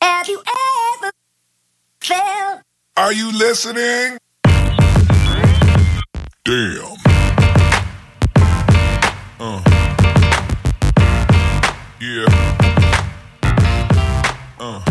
Have you ever felt? Are you listening? Damn. Uh. Yeah. Uh.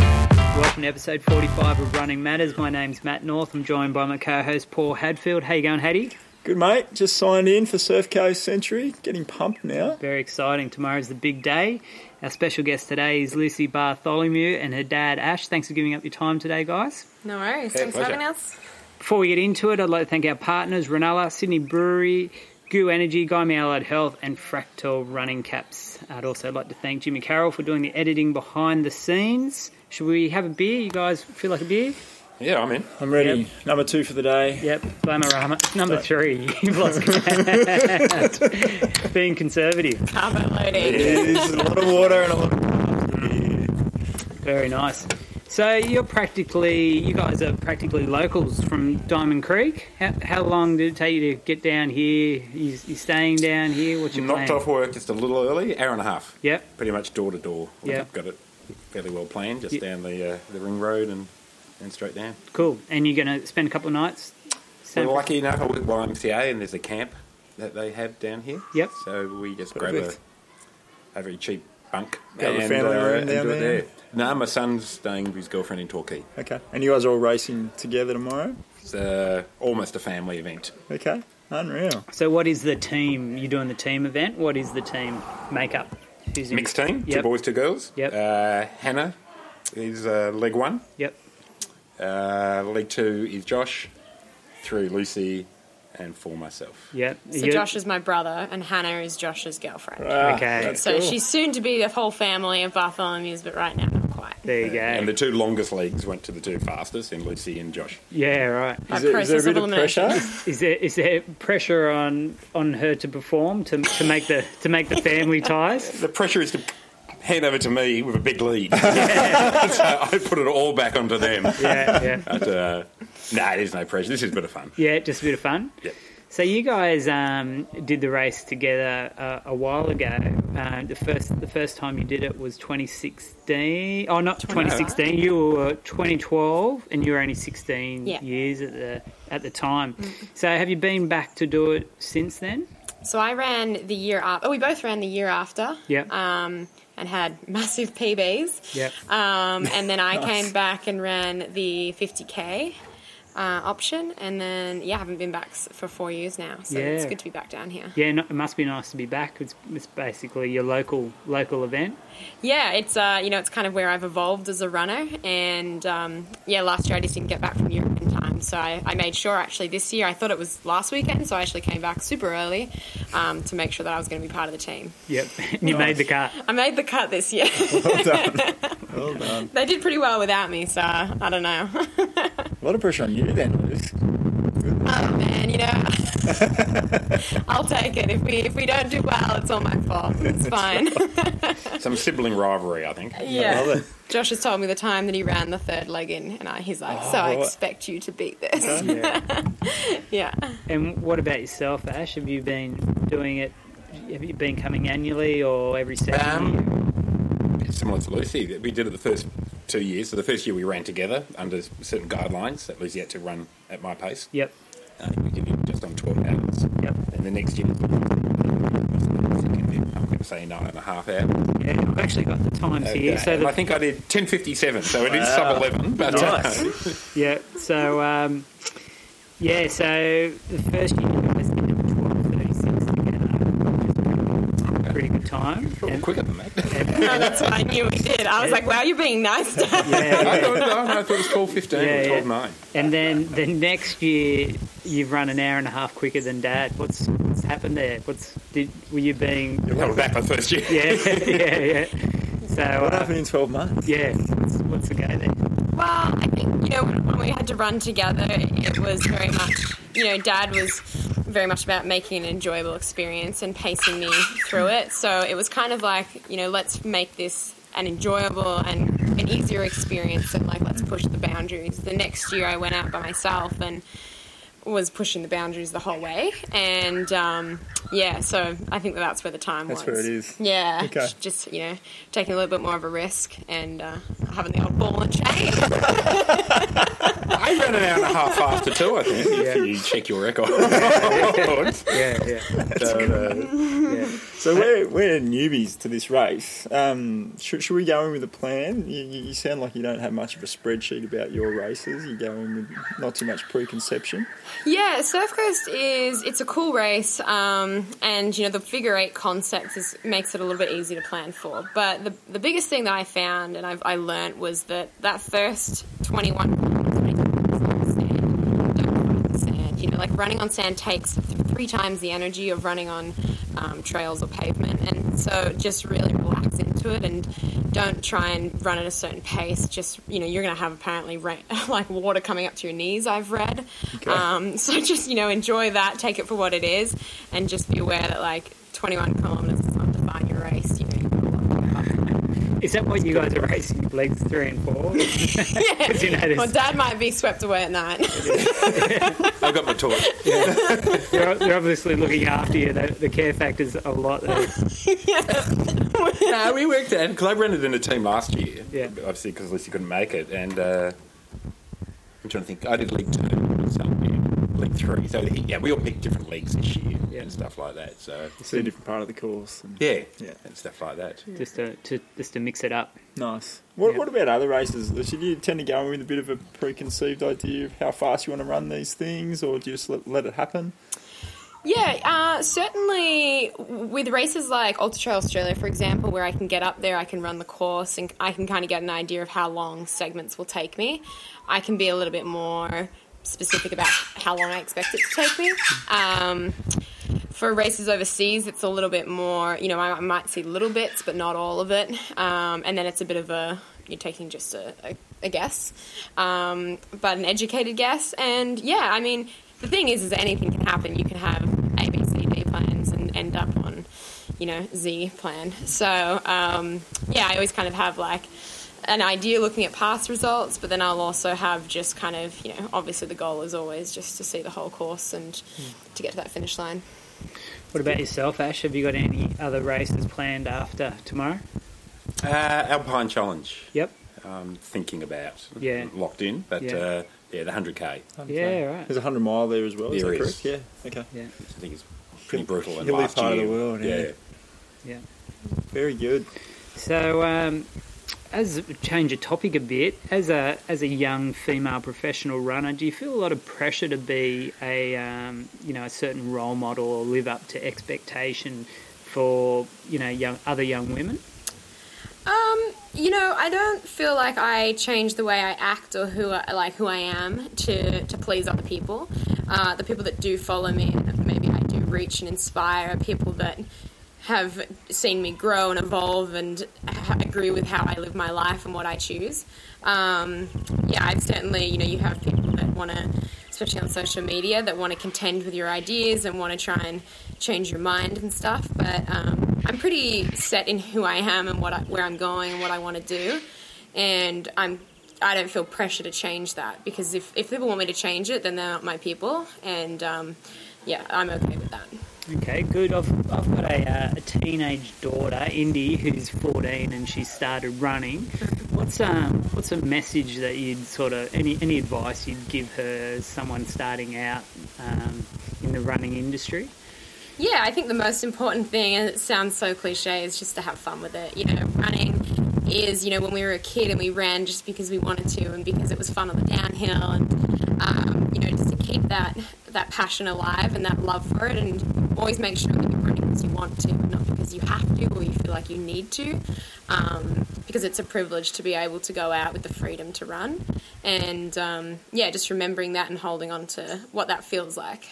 Welcome to episode 45 of Running Matters. My name's Matt North. I'm joined by my co-host Paul Hadfield. How you going, Hattie? Good mate, just signed in for Surf Coast Century, getting pumped now. Very exciting. Tomorrow's the big day. Our special guest today is Lucy Bartholomew and her dad Ash. Thanks for giving up your time today, guys. No worries. Thanks for having us. Before we get into it, I'd like to thank our partners, Renella, Sydney Brewery, GU Energy, Guy Allied Health, and Fractal Running Caps. I'd also like to thank Jimmy Carroll for doing the editing behind the scenes. Should we have a beer? You guys feel like a beer? Yeah, I'm in. I'm ready. Yep. Number two for the day. Yep, Glamarama. Number three, you've lost count. Being conservative. Carbo loading. It is a lot of water and a lot of. Very nice. So you're practically, you guys are practically locals from Diamond Creek. How, how long did it take you to get down here? You, you staying down here? What's your Knocked plan? off work just a little early, hour and a half. Yep. Pretty much door to door. We've Yep. Got it fairly well planned, just Yep. down the uh, the ring road and, and straight down. Cool. And you're going to spend a couple of nights? We're lucky enough, I was at YMCA and there's a camp that they have down here. Yep. So we just grab a, a very cheap bunk Grab a and, family uh, room and down do it there. No, my son's staying with his girlfriend in Torquay. Okay. And you guys are all racing together tomorrow? It's uh, almost a family event. Okay. Unreal. So what is the team? You're doing the team event. What is the team makeup? Who's in- Mixed team, two boys, two girls. Yep. Uh, Hannah is uh, leg one. Yep. Uh, leg two is Josh, three Lucy, and four myself. Yep. So You- Josh is my brother, and Hannah is Josh's girlfriend. Ah, Okay. so cool. she's soon to be the whole family of Bartholomew's, but right now not quite. There you go. And the two longest legs went to the two fastest, in Lucy and Josh. yeah, right. Is there, is there a bit of of pressure? Is there is there pressure on on her to perform to, to make the to make the family ties? The pressure is to hand over to me with a big lead. so I put it all back onto them. Yeah, yeah. But, uh, nah, there's no pressure. This is a bit of fun. Yeah, just a bit of fun. Yep. So you guys um, did the race together uh, a while ago. Uh, the first the first time you did it was 2016. Oh, not 2016. You were 2012, and you were only 16 Yeah. years at the at the time. So have you been back to do it since then? So I ran the year after. Oh, we both ran the year after. Yep. Um, and had massive PBs. Yep. Um, and then I came back and ran the 50k uh, option, and then yeah, I haven't been back for four years now. So it's good to be back down here. Yeah, no, it must be nice to be back. It's, it's basically your local local event. Yeah, it's uh, you know, it's kind of where I've evolved as a runner, and um, yeah, last year I just didn't get back from Europe in time, so I, I made sure actually this year I thought it was last weekend, so I actually came back super early um, to make sure that I was going to be part of the team. Yep, you made the cut. I made the cut this year. Well done. Well done. they did pretty well without me, so I don't know. A lot of pressure on you then, Luce. oh man, you know, I'll take it. If we if we don't do well, it's all my fault. It's fine. Some sibling rivalry, I think. yeah. Josh has told me the time that he ran the third leg in, and I, he's like, "So I Oh. expect you to beat this." Yeah. yeah. And what about yourself, Ash? Have you been doing it? Have you been coming annually or every second Um, year? It's similar to Lucy. We did it the first two years. So the first year we ran together under certain guidelines that Lucy yet to run at my pace. Yep, Uh, we did it just on 12 hours. yep. And the next year, I'm going to say nine and a half hours. Yeah, I've actually got the times here. So the, I think I did 10.57, so it is sub 11. But, Nice. uh, yeah, so um, yeah, so the first year you guys did it twelve thirty six together, which is pretty good time. Well, And- quicker than that. No, that's what I knew we did. I was like, wow, you're being nice, Dad. yeah, I, thought, no, no, I thought it was 12.15 Yeah, or yeah. 12.9. and then the next year you've run an hour and a half quicker than Dad. What's what's happened there? What's did were you being? That was back my first year. Yeah, yeah, yeah. So What uh, happened in 12 months? yeah, what's, what's the go there? Well, I think, you know, when we had to run together, it was very much, you know, Dad was very much about making an enjoyable experience and pacing me through it. So it was kind of like, you know, let's make this an enjoyable and an easier experience and like let's push the boundaries. The next year I went out by myself and was pushing the boundaries the whole way, and um, yeah, so I think that that's where the time That's was. where it is. Yeah, Okay. just you know, taking a little bit more of a risk and uh, having the old ball and chain. I ran an hour and a half after too, I think, if you check your record. Yeah, yeah, So, uh, yeah. So we're, we're newbies to this race. Um, should, should we go in with a plan? You, you you sound like you don't have much of a spreadsheet about your races. You go in with not too much preconception. Yeah, Surf Coast is it's a cool race, um, and you know the figure eight concept is, makes it a little bit easier to plan for. But the the biggest thing that I found and I've, I learnt was that that first twenty one sand, you know, like running on sand takes three times the energy of running on um, trails or pavement, and so just really relax into it and don't try and run at a certain pace. Just you know, you're going to have apparently ra- like water coming up to your knees. I've read, um, so just you know, enjoy that, take it for what it is, and just be aware that like 21 kilometers does not define your race. You know, you've got a lot to get up. Is that what you guys are racing? Legs three and four? 'Cause you know, there's- Well, Dad might be swept away at night. I've got my torch. they're, they're obviously looking after you. The, the care factor's a lot there. no, we worked out because I ran it in a team last year. Yeah. obviously because Lucy couldn't make it, and uh, I'm trying to think. I did league two, so yeah, three. So yeah, we all picked different leagues this year Yeah. and stuff like that. So You see a different part of the course. And, yeah, Yeah. and stuff like that. Just to, to just to mix it up. Nice. What, Yeah. what about other races, Lucy? Do you tend to go in with a bit of a preconceived idea of how fast you want to run these things, or do you just let, let it happen? Yeah, uh, certainly with races like Ultra Trail Australia, for example, where I can get up there, I can run the course, and I can kind of get an idea of how long segments will take me. I can be a little bit more specific about how long I expect it to take me. Um, for races overseas, it's a little bit more, you know, I, I might see little bits, but not all of it. Um, and then it's a bit of a, you're taking just a, a, a guess, um, but an educated guess. And yeah, I mean, the thing is, is anything can happen. You can have A, B, C, D plans and end up on, you know, Z plan. So um, yeah, I always kind of have like an idea looking at past results, but then I'll also have just kind of, you know, obviously the goal is always just to see the whole course and to get to that finish line. What about yourself, Ash? Have you got any other races planned after tomorrow? Uh, Alpine Challenge. Yep. Um, thinking about. Yeah. Locked in, but Yeah. uh, yeah, the hundred k. Yeah, right. There's a hundred mile there as well. Is There that is. correct? Yeah. Okay. Yeah, I think it's pretty brutal. And hilly last part of year, the world, yeah. yeah. Very good. So, um, as change of topic a bit, as a as a young female professional runner, do you feel a lot of pressure to be a um, you know a certain role model or live up to expectation for you know young other young women? Um, you know, I don't feel like I change the way I act or who I, like who I am to to please other people. Uh, the people that do follow me maybe I do reach and inspire people that have seen me grow and evolve and ha- agree with how I live my life and what I choose. Um, yeah, I've certainly, you know, you have people that want to, especially on social media, that want to contend with your ideas and want to try and change your mind and stuff. But um, I'm pretty set in who I am and what I, where I'm going and what I want to do, and I'm. I don't feel pressure to change that because if, if people want me to change it, then they're not my people, and um, yeah, I'm okay with that. Okay, good. I've, I've got a, uh, a teenage daughter, Indy, who's 14 and she started running. What's um what's a message that you'd sort of any any advice you'd give her, someone starting out um, in the running industry? Yeah, I think the most important thing, and it sounds so cliche, is just to have fun with it. You know, running is, you know, when we were a kid and we ran just because we wanted to and because it was fun on the downhill, and um, you know, just keep that that passion alive and that love for it, and always make sure that you're running because you want to, not because you have to or you feel like you need to, um, because it's a privilege to be able to go out with the freedom to run, and um, yeah, just remembering that and holding on to what that feels like.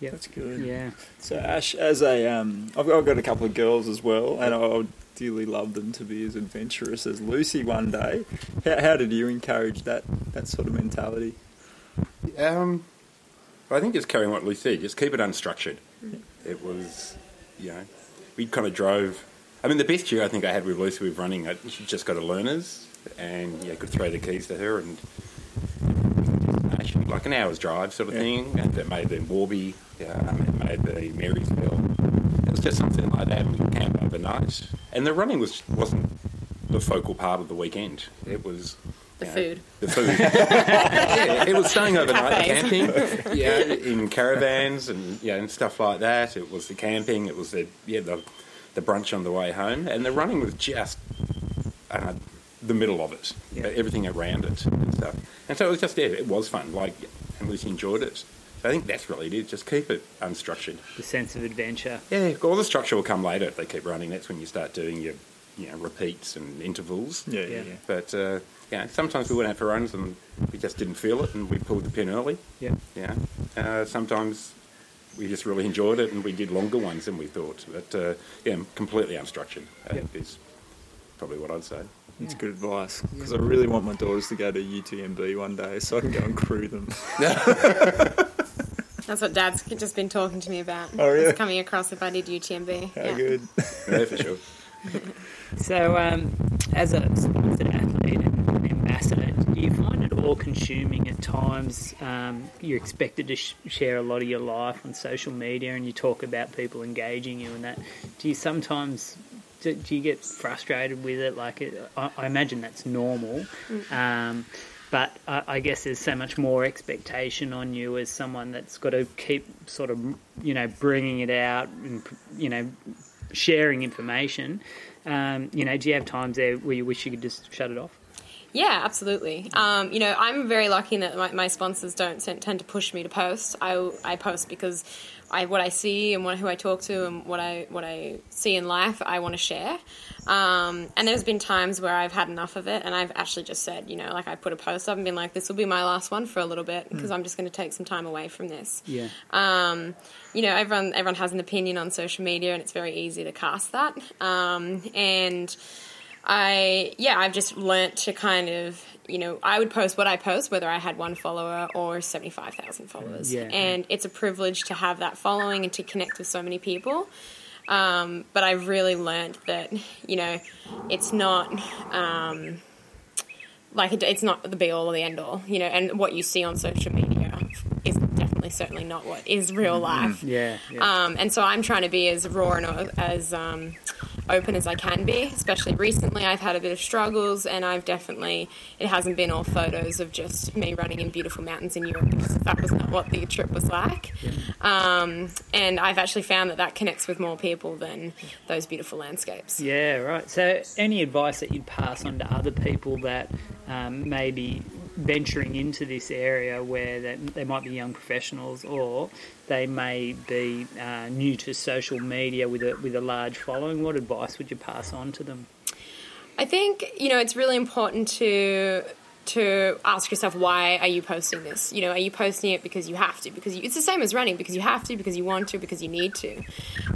Yeah, That's good. Yeah. So Ash, as a, um, I've, I've got a couple of girls as well, and I would dearly love them to be as adventurous as Lucy one day. How, how did you encourage that that sort of mentality? Um, I think just carrying what Lucy said, just keep it unstructured. It was, you know, we kind of drove. I mean, the best year I think I had with Lucy with running, I, she just got a learners, and yeah, could throw the keys to her, and like an hour's drive sort of Yeah. thing, and it have been Warby, um, it have been Marysville. It was just something like that. We camp overnight, and the running was wasn't the focal part of the weekend. It was The you food. The food. yeah, it was staying overnight, Cafes. camping, yeah, in caravans and yeah, and stuff like that. It was the camping. It was the yeah the the brunch on the way home, and the running was just uh, the middle of it, Yeah. everything around it and stuff. And so it was just yeah, it was fun. Like, and Lucy enjoyed it. So I think that's really it. Just keep it unstructured. The sense of adventure. Yeah, all the structure will come later if they keep running. That's when you start doing your you know repeats and intervals. Yeah, yeah, Yeah. yeah. But uh, yeah, sometimes we went out for runs and we just didn't feel it, and we pulled the pin early. Yeah. Yeah. Uh, sometimes we just really enjoyed it, and we did longer ones than we thought. But uh, yeah, completely unstructured uh, Yeah. is probably what I'd say. It's good advice because I really want my daughters to go to UTMB one day so I can go and crew them. That's what Dad's just been talking to me about. Oh, really? It's coming across if I did UTMB. How yeah. good. Yeah, for sure. So, um, as a sponsored athlete and ambassador, do you find it all consuming at times? Um, you're expected to sh- share a lot of your life on social media, and you talk about people engaging you and that. Do you sometimes do, do you get frustrated with it? Like, it, I, I imagine that's normal. Um, but I, I guess there's so much more expectation on you as someone that's got to keep sort of, you know, bringing it out and, you know, sharing information. Um, you know, do you have times there where you wish you could just shut it off? Yeah, absolutely. Um, you know, I'm very lucky that my, my sponsors don't tend tend to push me to post. I, I post because I what I see and what, who I talk to and what I what I see in life, I want to share. Um, and there's been times where I've had enough of it, and I've actually just said, you know, like I put a post up and been like, this will be my last one for a little bit because I'm just going to take some time away from this. Yeah. Um, you know, everyone everyone has an opinion on social media, and it's very easy to cast that. Um, and I, yeah, I've just learnt to kind of, you know, I would post what I post, whether I had one follower or seventy five thousand followers, Yeah. and it's a privilege to have that following and to connect with so many people. Um, but I've really learnt that, you know, it's not. Um, like it, it's not the be all or the end all, you know, and what you see on social media is definitely certainly not what is real life. Yeah. yeah. Um, and so I'm trying to be as raw and as um, open as I can be. Especially recently, I've had a bit of struggles, and I've definitely it hasn't been all photos of just me running in beautiful mountains in Europe because that was not what the trip was like. Um, and I've actually found that that connects with more people than those beautiful landscapes. Yeah, right. So, any advice that you'd pass on to other people that um, may be venturing into this area where they, might be young professionals or they may be uh, new to social media with a, with a large following, what advice would you pass on to them? I think you know it's really important to to ask yourself why are you posting this? You know, are you posting it because you have to? Because you, it's the same as running because you have to, because you want to, because you need to.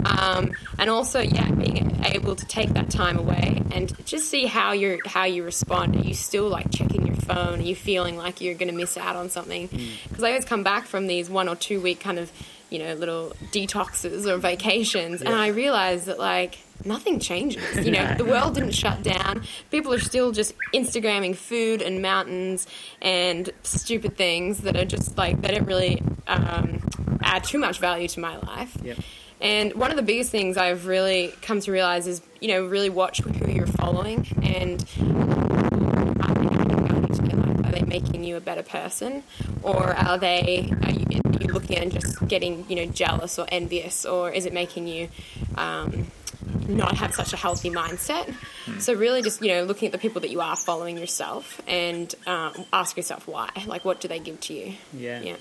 Um, and also, yeah, being able to take that time away and just see how you how you respond. Are you still like checking your phone? Are you feeling like you're going to miss out on something? Because I always come back from these one or two week kind of you know little detoxes or vacations, and I realize that like nothing changes. You know, the world didn't shut down. People are still just Instagramming food and mountains and stupid things that are just like they don't really um, add too much value to my life. Yep. And one of the biggest things I've really come to realize is, you know, really watch who you're following and are they adding value to your life? Are they making you a better person, or are they are you, are you looking at and just getting you know jealous or envious, or is it making you um, not have such a healthy mindset? So really, just you know, looking at the people that you are following yourself and uh, ask yourself why. Like, what do they give to you? Yeah. Yeah.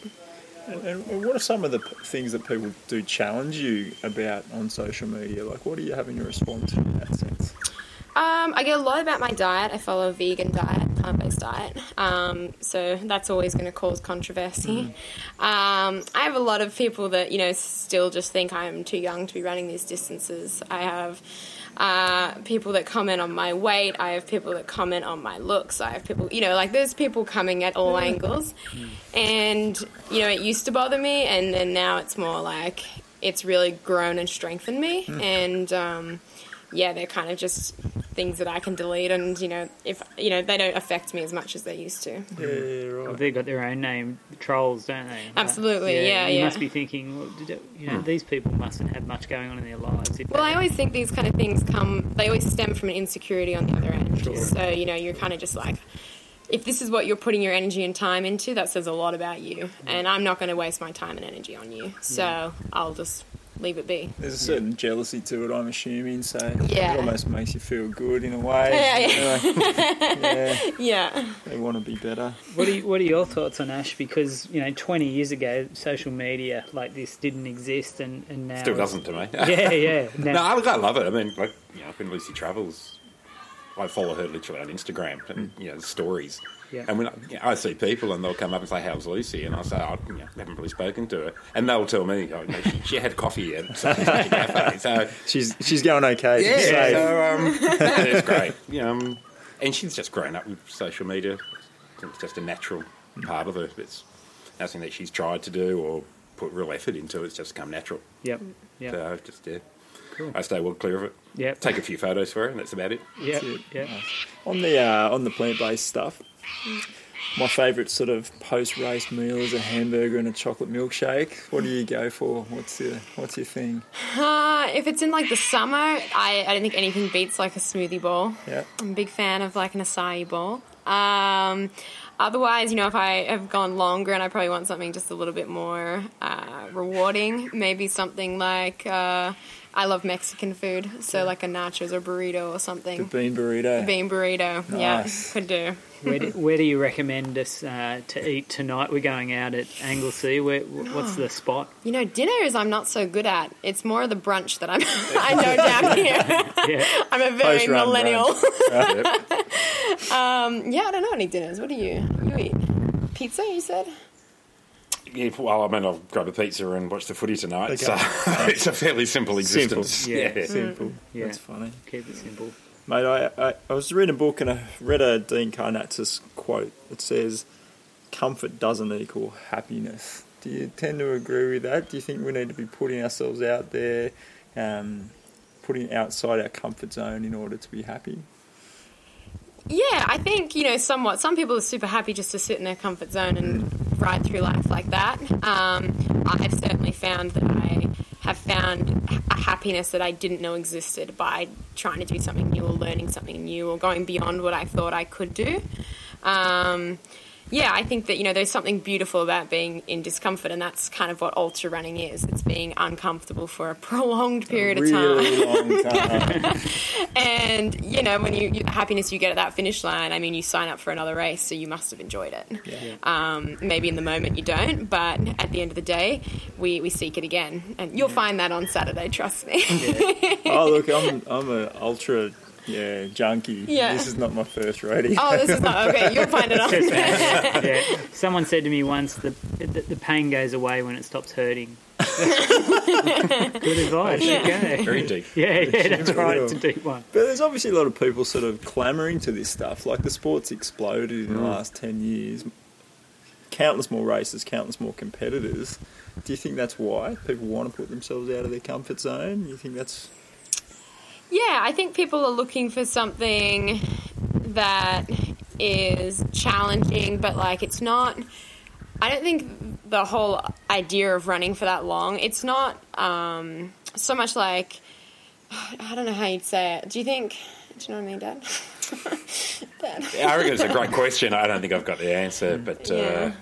And, and what are some of the p- things that people do challenge you about on social media? Like, what are you having to respond to in that sense? Um, I get a lot about my diet. I follow a vegan diet, plant based diet. Um, so that's always going to cause controversy. Um, I have a lot of people that, you know, still just think I'm too young to be running these distances. I have uh, people that comment on my weight. I have people that comment on my looks. I have people, you know, like there's people coming at all angles. And, you know, it used to bother me, and then now it's more like it's really grown and strengthened me. And, um, yeah, they're kind of just things that I can delete, and you know, if you know, they don't affect me as much as they used to. Yeah, Well, right. they've got their own name, trolls, don't they? Absolutely, yeah, yeah, You yeah. must be thinking, well, did it, you know, hmm. these people mustn't have much going on in their lives. If Well, I always think these kind of things come, they always stem from an insecurity on the other end. Sure. So, you know, you're kind of just like, if this is what you're putting your energy and time into, that says a lot about you. And I'm not going to waste my time and energy on you. So I'll just leave it be. There's a certain jealousy to it, I'm assuming. So Yeah. it almost makes you feel good in a way. Yeah, yeah. yeah, Yeah. they want to be better. What are, you, what are your thoughts on Ash? Because you know, 20 years ago, social media like this didn't exist, and, and now Still doesn't to me. Yeah, yeah. Now, No, I, I love it. I mean, like, you know, when Lucy travels, I follow her literally on Instagram and, hmm. you know, the stories. Yeah. And when I, you know, I see people and they'll come up and say, How's Lucy? And I'll say, I you know, haven't really spoken to her. And they'll tell me, oh, no, she, she had coffee at such a cafe. So, She's she's going okay. yeah, so, um, it's great. You know, um, and she's just grown up with social media. It's just a natural part of her. It's nothing that she's tried to do or put real effort into. It's just come natural. Yep, yep, So, just, yeah. Cool. I stay well clear of it. yep, Take a few photos for her, and that's about it. yep, it. yep. On the uh, on the plant based stuff, my favourite sort of post race meal is a hamburger and a chocolate milkshake. What do you go for? What's your what's your thing? Uh, if it's in like the summer, I, I don't think anything beats like a smoothie bowl. Yeah. I'm a big fan of like an acai bowl. Um, otherwise, you know, if I have gone longer and I probably want something just a little bit more uh, rewarding, maybe something like uh, I love Mexican food, so like a nachos or burrito or The something. bean burrito. Bean burrito, Nice. yeah, could do. Where do, where do you recommend us uh, to eat tonight? We're going out at Anglesea. Where, what's the spot? You know, dinners I'm not so good at. It's more of the brunch that I'm I know down here. Yeah, I'm a very Post-run millennial. Um, yeah, I don't know any dinners. What do you you eat? Pizza, you said? Yeah, well, I mean, I've grab a pizza and watch the footy tonight, Okay. so it's a fairly simple Simple. existence. Yeah. Simple. Yeah. That's funny. keep it simple. Mate, I, I, I was reading a book and I read a Dean Karnazes quote It says, comfort doesn't equal happiness. Do you tend to agree with that? Do you think we need to be putting ourselves out there, um, putting outside our comfort zone in order to be happy? Yeah, I think, you know, somewhat. Some people are super happy just to sit in their comfort zone and ride through life like that. Um, I've certainly found that I have found a happiness that I didn't know existed by trying to do something new or learning something new or going beyond what I thought I could do. Um, yeah, I think that, you know, there's something beautiful about being in discomfort, and that's kind of what ultra running is. It's being uncomfortable for a prolonged period of time. really long time. And you know, when you, you the happiness you get at that finish line, I mean, you sign up for another race, so you must have enjoyed it. Um, maybe in the moment you don't, but at the end of the day, we, we seek it again, and you'll find that on Saturday. Trust me. oh, look, I'm, I'm a ultra yeah, junkie. Yeah. This is not my first rodeo. oh, this is not okay. You'll find it on. yeah. Someone said to me once that the, the pain goes away when it stops hurting. Good advice. Yeah. Okay. Very deep. Yeah, yeah, that's right. will. It's a deep one. But there's obviously a lot of people sort of clamouring to this stuff. Like the sport's exploded in the mm. last 10 years. Countless more races, countless more competitors. Do you think that's why people want to put themselves out of their comfort zone? You think that's. Yeah, I think people are looking for something that is challenging, but like it's not. I don't think the whole idea of running for that long. It's not um, so much like. I don't know how you'd say it. Do you think? Do you know what I mean, Dad? Dad. I reckon it's a great question. I don't think I've got the answer, but uh, Yeah.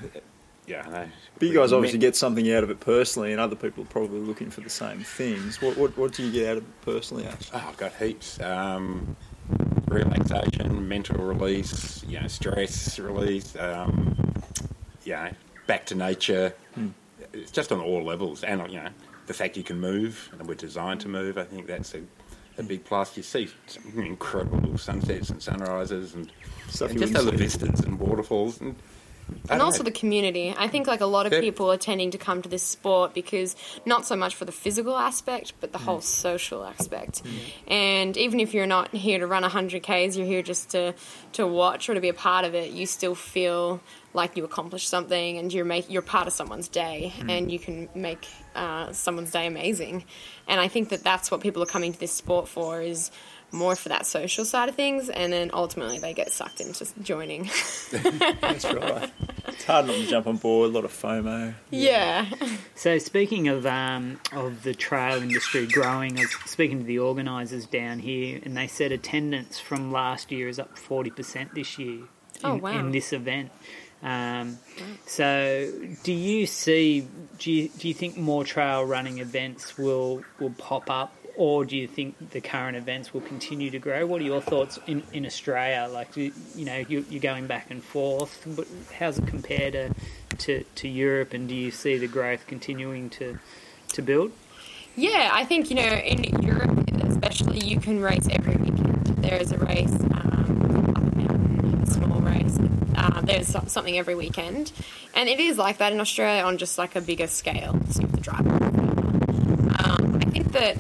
yeah, I know. But you guys obviously get something out of it personally, and other people are probably looking for the same things. What, what, what do you get out of it personally, Ash? Oh, I've got heaps. Um, relaxation, mental release, you know, stress release, um, you know, back to nature. It's just on all levels. And, you know, the fact you can move, and we're designed to move, I think that's a, a big plus. You see some incredible sunsets and sunrises and, Stuff and just wouldn't other vistas and waterfalls. And and also know. the community. I think like a lot of Yeah. people are tending to come to this sport because not so much for the physical aspect, but the whole social aspect. And even if you're not here to run 100 k's, you're here just to to watch or to be a part of it. You still feel like you accomplished something, and you're make you're part of someone's day, and you can make uh, someone's day amazing. And I think that that's what people are coming to this sport for is more for that social side of things, and then ultimately they get sucked into joining. That's right. It's hard not to jump on board. A lot of FOMO. yeah. So speaking of um, of the trail industry growing, I was speaking to the organisers down here, and they said attendance from last year is up forty percent this year. In, Oh, wow. In this event, um, so do you see? Do you, do you think more trail running events will will pop up? Or do you think the current events will continue to grow? What are your thoughts in, in Australia? Like, you, you know, you, you're going back and forth. But how's it compare to, to, to Europe? And do you see the growth continuing to to build? Yeah, I think, you know, in Europe especially, you can race every weekend. There is a race, um, a small race. Uh, there's something every weekend. And it is like that in Australia on just like a bigger scale. So you have to drive. Um, I think that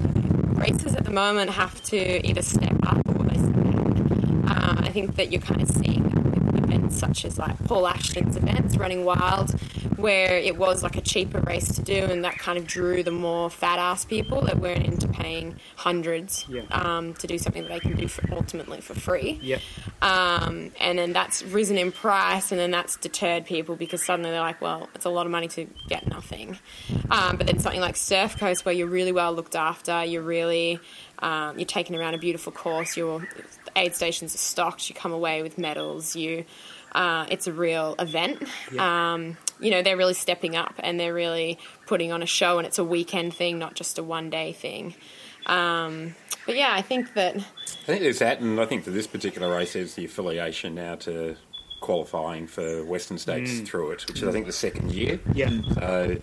races at the moment have to either step up or they step down. Uh, I think that you're kind of seeing that with events such as like Paul Ashton's events, Running Wild, where it was like a cheaper race to do, and that kind of drew the more fat ass people that weren't into paying hundreds Yeah. um, to do something that they can do for ultimately for free. Yep. Um, and then that's risen in price, and then that's deterred people because suddenly they're like, well, it's a lot of money to get nothing. Um, but then something like Surf Coast, where you're really well looked after, you're really um, you're taken around a beautiful course. Your aid stations are stocked. You come away with medals. You, uh, it's a real event. Um, you know, they're really stepping up and they're really putting on a show, and it's a weekend thing, not just a one day thing. Um, but yeah, I think that I think there's that, and I think for this particular race, there's the affiliation now to qualifying for Western States through it, which is I think the second year. Yeah. So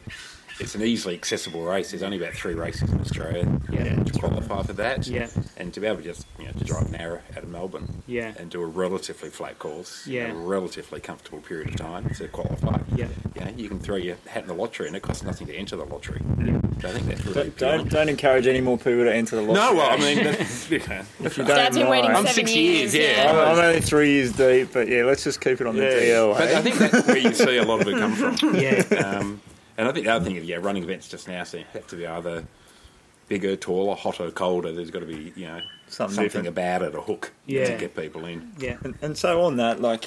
it's an easily accessible race. There's only about three races in Australia Yeah. to qualify for that. Yeah. And to be able to just you know to drive an hour out of Melbourne Yeah. and do a relatively flat course Yeah. in a relatively comfortable period of time to qualify. Yeah. You know, you can throw your hat in the lottery and it costs nothing to enter the lottery. So I think that's really Don't, don't don't encourage any more people to enter the lottery. No, well, I mean, that's, you know, if you don't Dad's been waiting mind. I'm seven six years. years, yeah. I'm, I'm only three years deep, but yeah, let's just keep it on the DL. But eh? I think that's where you see a lot of it come from. Yeah. Um, and I think the other thing is, yeah, running events just now seem have to be either bigger, taller, hotter, colder. There's got to be, you know, Something something, about it, a hook Yeah. to get people in. Yeah. And, and so on that, like,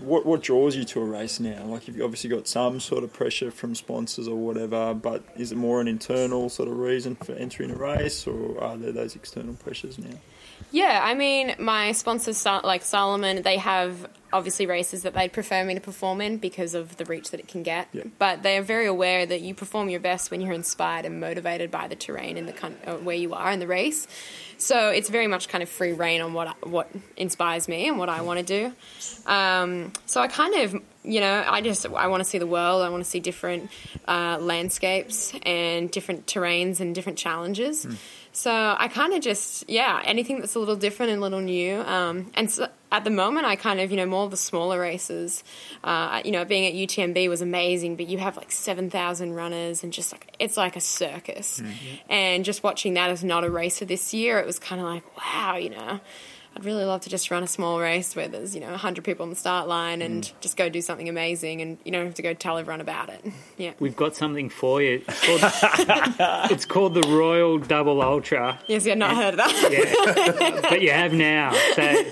what what draws you to a race now? Like, you've obviously got some sort of pressure from sponsors or whatever, but is it more an internal sort of reason for entering a race, or are there those external pressures now? Yeah, I mean, my sponsors, like Salomon, they have obviously races that they'd prefer me to perform in because of the reach that it can get. Yeah. But they are very aware that you perform your best when you're inspired and motivated by the terrain and the con- uh, where you are in the race. So it's very much kind of free reign on what I, what inspires me and what I want to do. Um, so I kind of, you know, I just I want to see the world. I want to see different uh, landscapes and different terrains and different challenges. So I kind of just, yeah, anything that's a little different and a little new. Um, and so at the moment, I kind of, you know, more of the smaller races. Uh, you know, being at UTMB was amazing, but you have like 7,000 runners and just like, it's like a circus. And just watching that as not a racer this year, it was kind of like, wow, you know. I'd really love to just run a small race where there's, you know, 100 people on the start line and just go do something amazing and you don't have to go tell everyone about it. Yeah. We've got something for you. It's called, it's called the Royal Double Ultra. Yes, yeah, not heard of that. Yeah. but you have now. So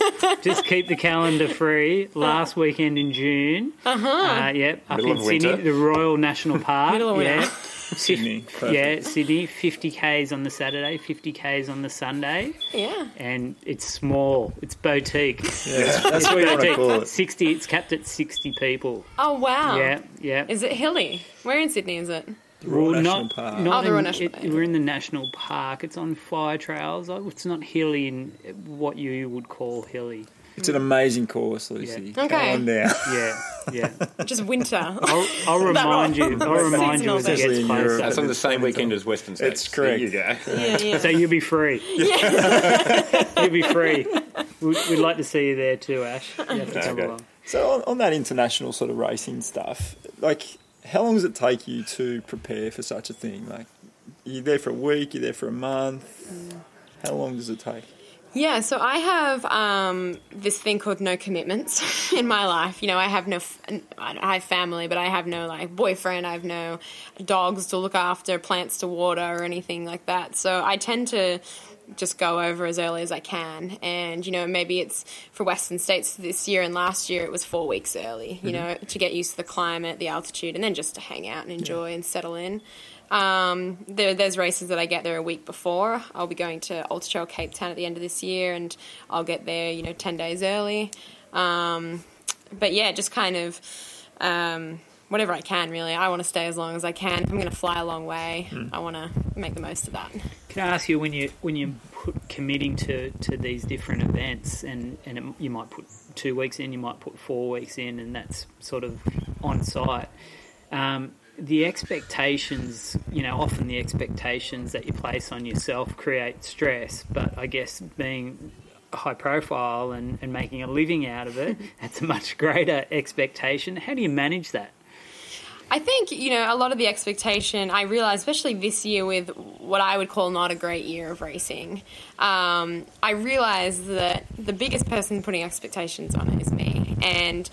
just keep the calendar free. Last weekend in June. Uh-huh. yep. Up Middle in of Sydney, the Royal National Park. Middle of winter. Yeah. Sydney, perfect. yeah, Sydney. 50 Ks on the Saturday, 50 Ks on the Sunday. Yeah. And it's small. It's boutique. Yeah, that's what you want to call it. 60, it's capped at 60 people. Oh, wow. Yeah, yeah. Is it hilly? Where in Sydney is it? Royal Well, National not, Park. not Oh, the Royal in- National it- Park. We're in the national park. It's on fire trails. It's not hilly in what you would call hilly. It's an amazing course, Lucy. Yeah. Okay. Come on now. Yeah, yeah. Just winter. I'll, I'll remind you. I'll remind you as it gets in closer. That's on the same weekend as Western States. It's correct. There you go. yeah, yeah. So you'll be free. Yeah. You'll be free. We'd, we'd like to see you there too, Ash. You have to come Okay. along. So on, on that international sort of racing stuff, like how long does it take you to prepare for such a thing? Like you're there for a week, you're there for a month. Mm. How long does it take? Yeah, so I have um, this thing called no commitments in my life. You know, I have no, f- I have family, but I have no like boyfriend. I have no dogs to look after, plants to water, or anything like that. So I tend to just go over as early as I can. And, you know, maybe it's for Western States this year and last year it was four weeks early, you know, to get used to the climate, the altitude, and then just to hang out and enjoy and settle in. Um, there, there's races that I get there a week before. I'll be going to Ultra Trail Cape Town at the end of this year, and I'll get there, you know, 10 days early. Um, but yeah, just kind of um, whatever I can, really. I want to stay as long as I can. If I'm going to fly a long way, I want to make the most of that. Can I ask you when you when you're put, committing to, to these different events, and and it, you might put two weeks in, you might put four weeks in, and that's sort of on site. Um, the expectations, you know, often the expectations that you place on yourself create stress. But I guess being high profile and, and making a living out of it, that's a much greater expectation. How do you manage that? I think, you know, a lot of the expectation, I realize, especially this year with what I would call not a great year of racing, um, I realize that the biggest person putting expectations on it is me. And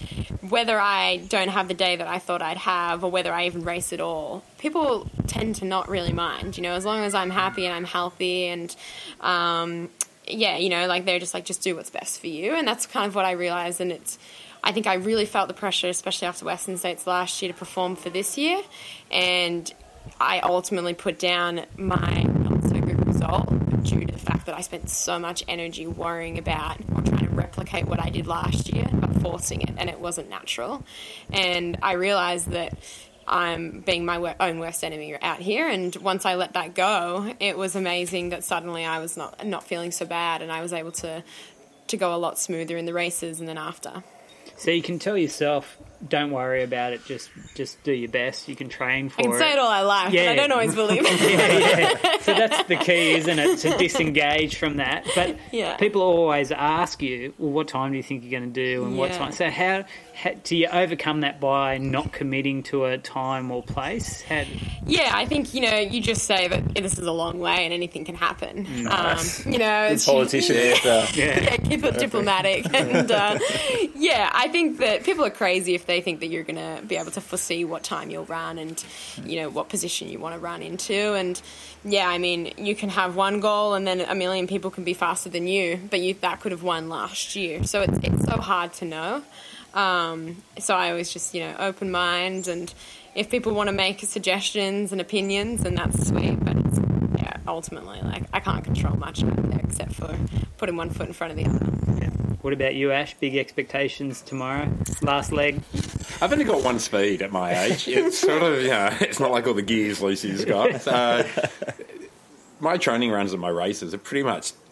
whether I don't have the day that I thought I'd have or whether I even race at all, people tend to not really mind, you know, as long as I'm happy and I'm healthy and, um, yeah, you know, like they're just like, just do what's best for you. And that's kind of what I realized. And it's, I think I really felt the pressure, especially after Western States last year, to perform for this year. And I ultimately put down my not so good result due to fact that I spent so much energy worrying about trying to replicate what I did last year, but forcing it, and it wasn't natural. And I realized that I'm being my own worst enemy out here. And once I let that go, it was amazing that suddenly I was not not feeling so bad, and I was able to to go a lot smoother in the races and then after. So you can tell yourself, don't worry about it. Just just do your best. You can train for I can it. say it all I like, Yeah. but I don't always believe it. yeah, yeah. So that's the key, isn't it? To disengage from that. But Yeah. people always ask you, well, what time do you think you're going to do, and what time? So how, how do you overcome that by not committing to a time or place? How, Yeah, I think you know. You just say that this is a long way and anything can happen. Nice. Um, you know, Good it's politician. yeah. yeah, keep it diplomatic. And uh, yeah, I think that people are crazy if they think that you're going to be able to foresee what time you'll run and, you know, what position you want to run into. And yeah, I mean, you can have one goal and then a million people can be faster than you, but you that could have won last year. So it's, it's so hard to know. Um, so I always just, you know, open mind and if people want to make suggestions and opinions, then that's sweet. But it's, yeah, ultimately, like I can't control much out there except for putting one foot in front of the other. Yeah. What about you, Ash? Big expectations tomorrow? Last leg? I've only got one speed at my age. It's sort of, you know, it's not like all the gears Lucy's got. Uh, my training runs and my races are pretty much Spot on.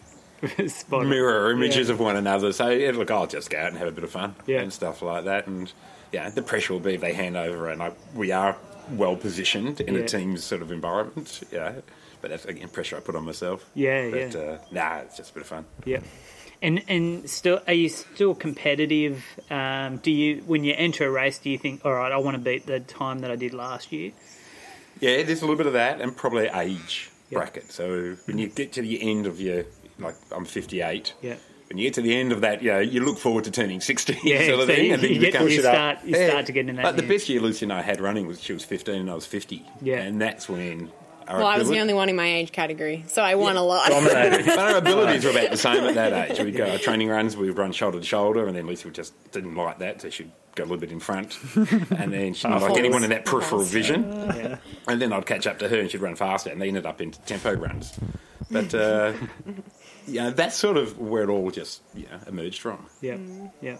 mirror images Yeah. of one another. So, yeah, look, I'll just go out and have a bit of fun Yeah. and stuff like that. And, yeah, the pressure will be if they hand over and I, we are well positioned in a team's sort of environment. Yeah. But that's, again, pressure I put on myself. Yeah, but, yeah. Uh, nah, it's just a bit of fun. Yeah. And and still, are you still competitive? Um, do you when you enter a race, do you think, all right, I want to beat the time that I did last year? Yeah, there's a little bit of that, and probably age bracket. So when you get to the end of your, like I'm 58. Yeah. When you get to the end of that, you know, you look forward to turning 60 Yeah, sort of so thing. you, and then you, get, you it up. start you Yeah. start to get in that. Like the best year Lucy and I had running was she was 15 and I was 50. Yeah. And that's when our Well, I was the only one in my age category, so I won a lot. Dominated. but our abilities were about the same at that age. We'd go our training runs, we'd run shoulder to shoulder, and then Lucy just didn't like that, so she'd go a little bit in front. And then she didn't like anyone in that peripheral vision. Yeah. And then I'd catch up to her and she'd run faster, and they ended up into tempo runs. But uh, yeah, that's sort of where it all just you know, emerged from. Yeah, yeah.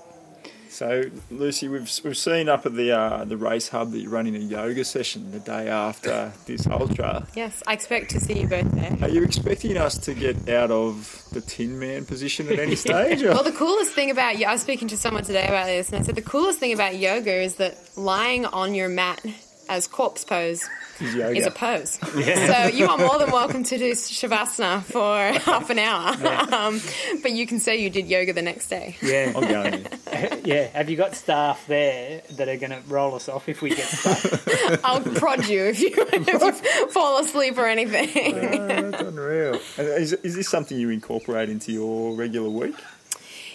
So, Lucy, we've we've seen up at the uh, the race hub that you're running a yoga session the day after this ultra. yes, I expect to see you both there. Are you expecting us to get out of the Tin Man position at any stage? or- Well, the coolest thing about I was speaking to someone today about this, and I said the coolest thing about yoga is that lying on your mat as corpse pose Is yoga. is a pose. So you are more than welcome to do shavasana for half an hour. Um, but you can say you did yoga the next day. Yeah, I'm going. yeah. Have you got staff there that are going to roll us off if we get stuck? I'll prod you if you, if you fall asleep or anything. Oh, that's unreal. Is, is this something you incorporate into your regular week?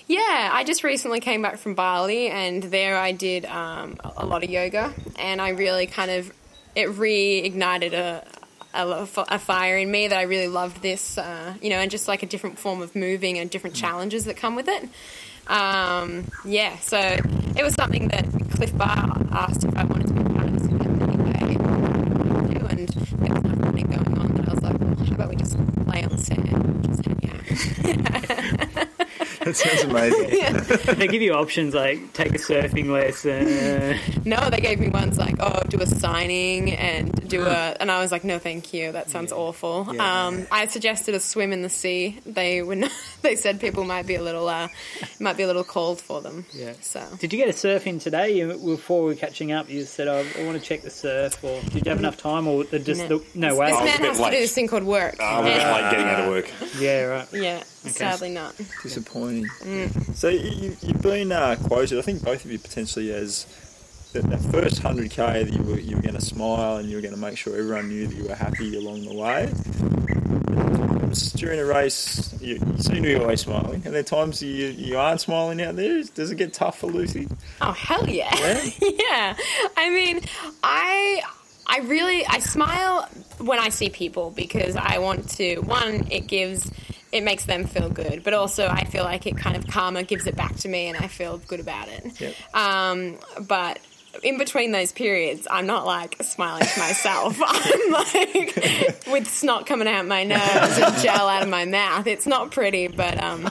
Yeah, I just recently came back from Bali, and there I did um, a lot of yoga, and I really kind of it reignited a. A, a fire in me that I really loved this, uh, you know, and just like a different form of moving and different challenges that come with it. Um, yeah, so it was something that Clif Bar asked if I wanted to be part of this event anyway. And there was nothing going on, and I was like, well, how about we just lay on the sand just hang out? That sounds amazing. they give you options like take a surfing lesson. No, they gave me ones like, oh, do a signing and do a, and I was like, no, thank you, that sounds awful. Yeah. Um, I suggested a swim in the sea. They were, not, they said people might be a little, uh, might be a little cold for them. Yeah. So Did you get a surf in today? You, before we were catching up, you said, oh, I want to check the surf, or did you have enough time, or the, just No. the, no way? this man bit has to do this thing called work. I was And- late getting out of work. Yeah, right. yeah, sadly not. Disappointing. So you, you've been uh, quoted, I think both of you potentially, as that, that first 100k that you were, you were going to smile and you were going to make sure everyone knew that you were happy along the way. Times During a race, you, you seem to be always smiling, and there are times you, you aren't smiling out there. Does it get tough for Lucy? Oh hell yeah. Yeah? yeah. I mean, I I really I smile when I see people because I want to one it gives it makes them feel good, but also I feel like it kind of karma gives it back to me and I feel good about it. Yep. Um, but in between those periods, I'm not like smiling to myself. I'm like with snot coming out my nose and gel out of my mouth. It's not pretty, but um,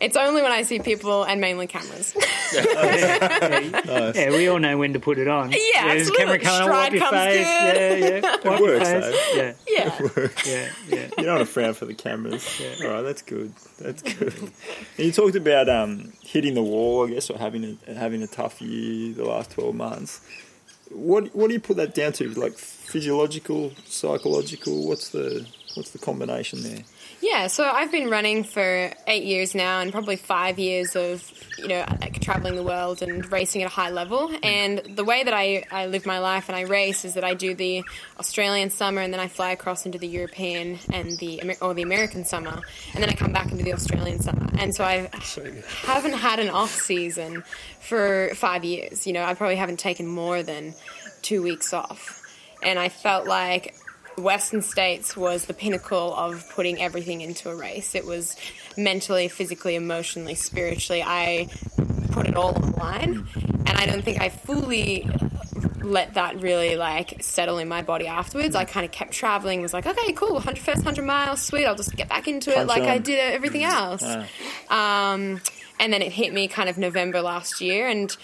it's only when I see people and mainly cameras. Yeah, we all know when to put it on. Yeah, there's a camera absolutely. coming, wipe your comes face. Yeah, yeah. Wipe your works, face. Yeah, yeah. yeah, yeah. You don't want to frown for the cameras. All right, that's good. That's good. And you talked about um, hitting the wall, I guess, or having a having a tough year the last twelve months. What what do you put that down to? Like physiological, psychological? What's the what's the combination there? Yeah, so I've been running for eight years now, and probably five years of you know like, traveling the world and racing at a high level. Mm. And the way that I, I live my life and I race is that I do the Australian summer, and then I fly across into the European and the or the American summer, and then I come back into the Australian summer. And so I haven't had an off season for five years. You know, I probably haven't taken more than two weeks off, and I felt like Western States was the pinnacle of putting everything into a race. It was mentally, physically, emotionally, spiritually. I put it all on the line, and I don't think I fully let that really like settle in my body afterwards. I kind of kept traveling. Was like, okay, cool, 100 first hundred miles, sweet. I'll just get back into it Punch like I did everything else. Um, and then it hit me kind of November last year, and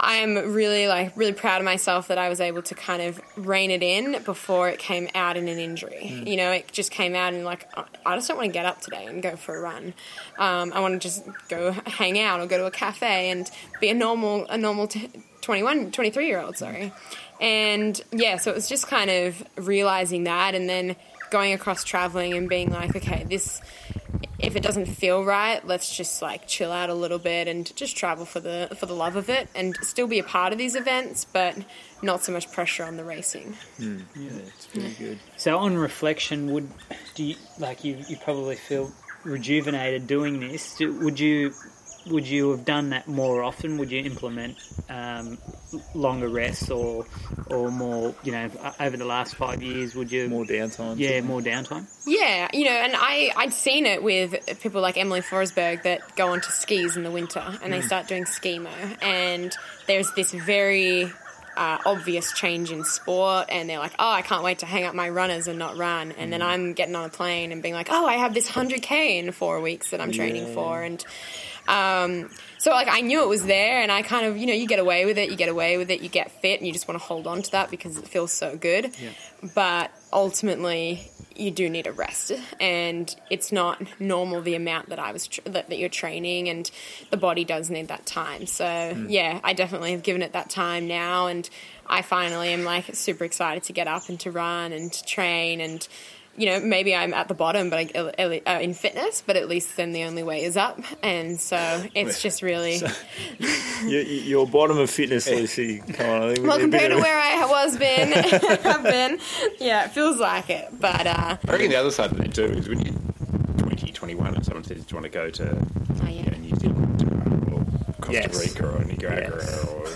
I'm really like really proud of myself that I was able to kind of rein it in before it came out in an injury. You know, it just came out and like I just don't want to get up today and go for a run. Um, I want to just go hang out or go to a cafe and be a normal a normal t- 21 23 year old. Sorry, and yeah, so it was just kind of realizing that and then going across traveling and being like, okay, this if it doesn't feel right, let's just like chill out a little bit and just travel for the for the love of it and still be a part of these events, but not so much pressure on the racing. Hmm. Yeah, it's very good. So on reflection, would do you like you? You probably feel rejuvenated doing this. Do, would you? Would you have done that more often? Would you implement um, longer rests or or more? You know, over the last five years, would you? More downtime. yeah, more downtime. Yeah, you know, and I I'd seen it with people like Emelie Forsberg that go onto skis in the winter and they start doing skimo, and there's this very uh, obvious change in sport, and they're like, oh, I can't wait to hang up my runners and not run, and then I'm getting on a plane and being like, oh, I have this hundred k in four weeks that I'm training Yeah. for, and Um, so like I knew it was there, and I kind of you know you get away with it, you get away with it, you get fit, and you just want to hold on to that because it feels so good. But ultimately, you do need a rest, and it's not normal the amount that I was tr- that, that you're training, and the body does need that time. So yeah, I definitely have given it that time now, and I finally am like super excited to get up and to run and to train and. You know, maybe I'm at the bottom, but I, uh, in fitness, but at least then the only way is up, and so it's just really You, you- your bottom of fitness, Lucy. Come on, I think well need a bit compared to of- where I was been, have been. Yeah, it feels like it, but uh, I reckon the other side of it too is when you're 20, 21 and someone says, do you want to go to oh, you yeah. know, New Zealand or Costa Yes. Rica or Nicaragua Yes. or...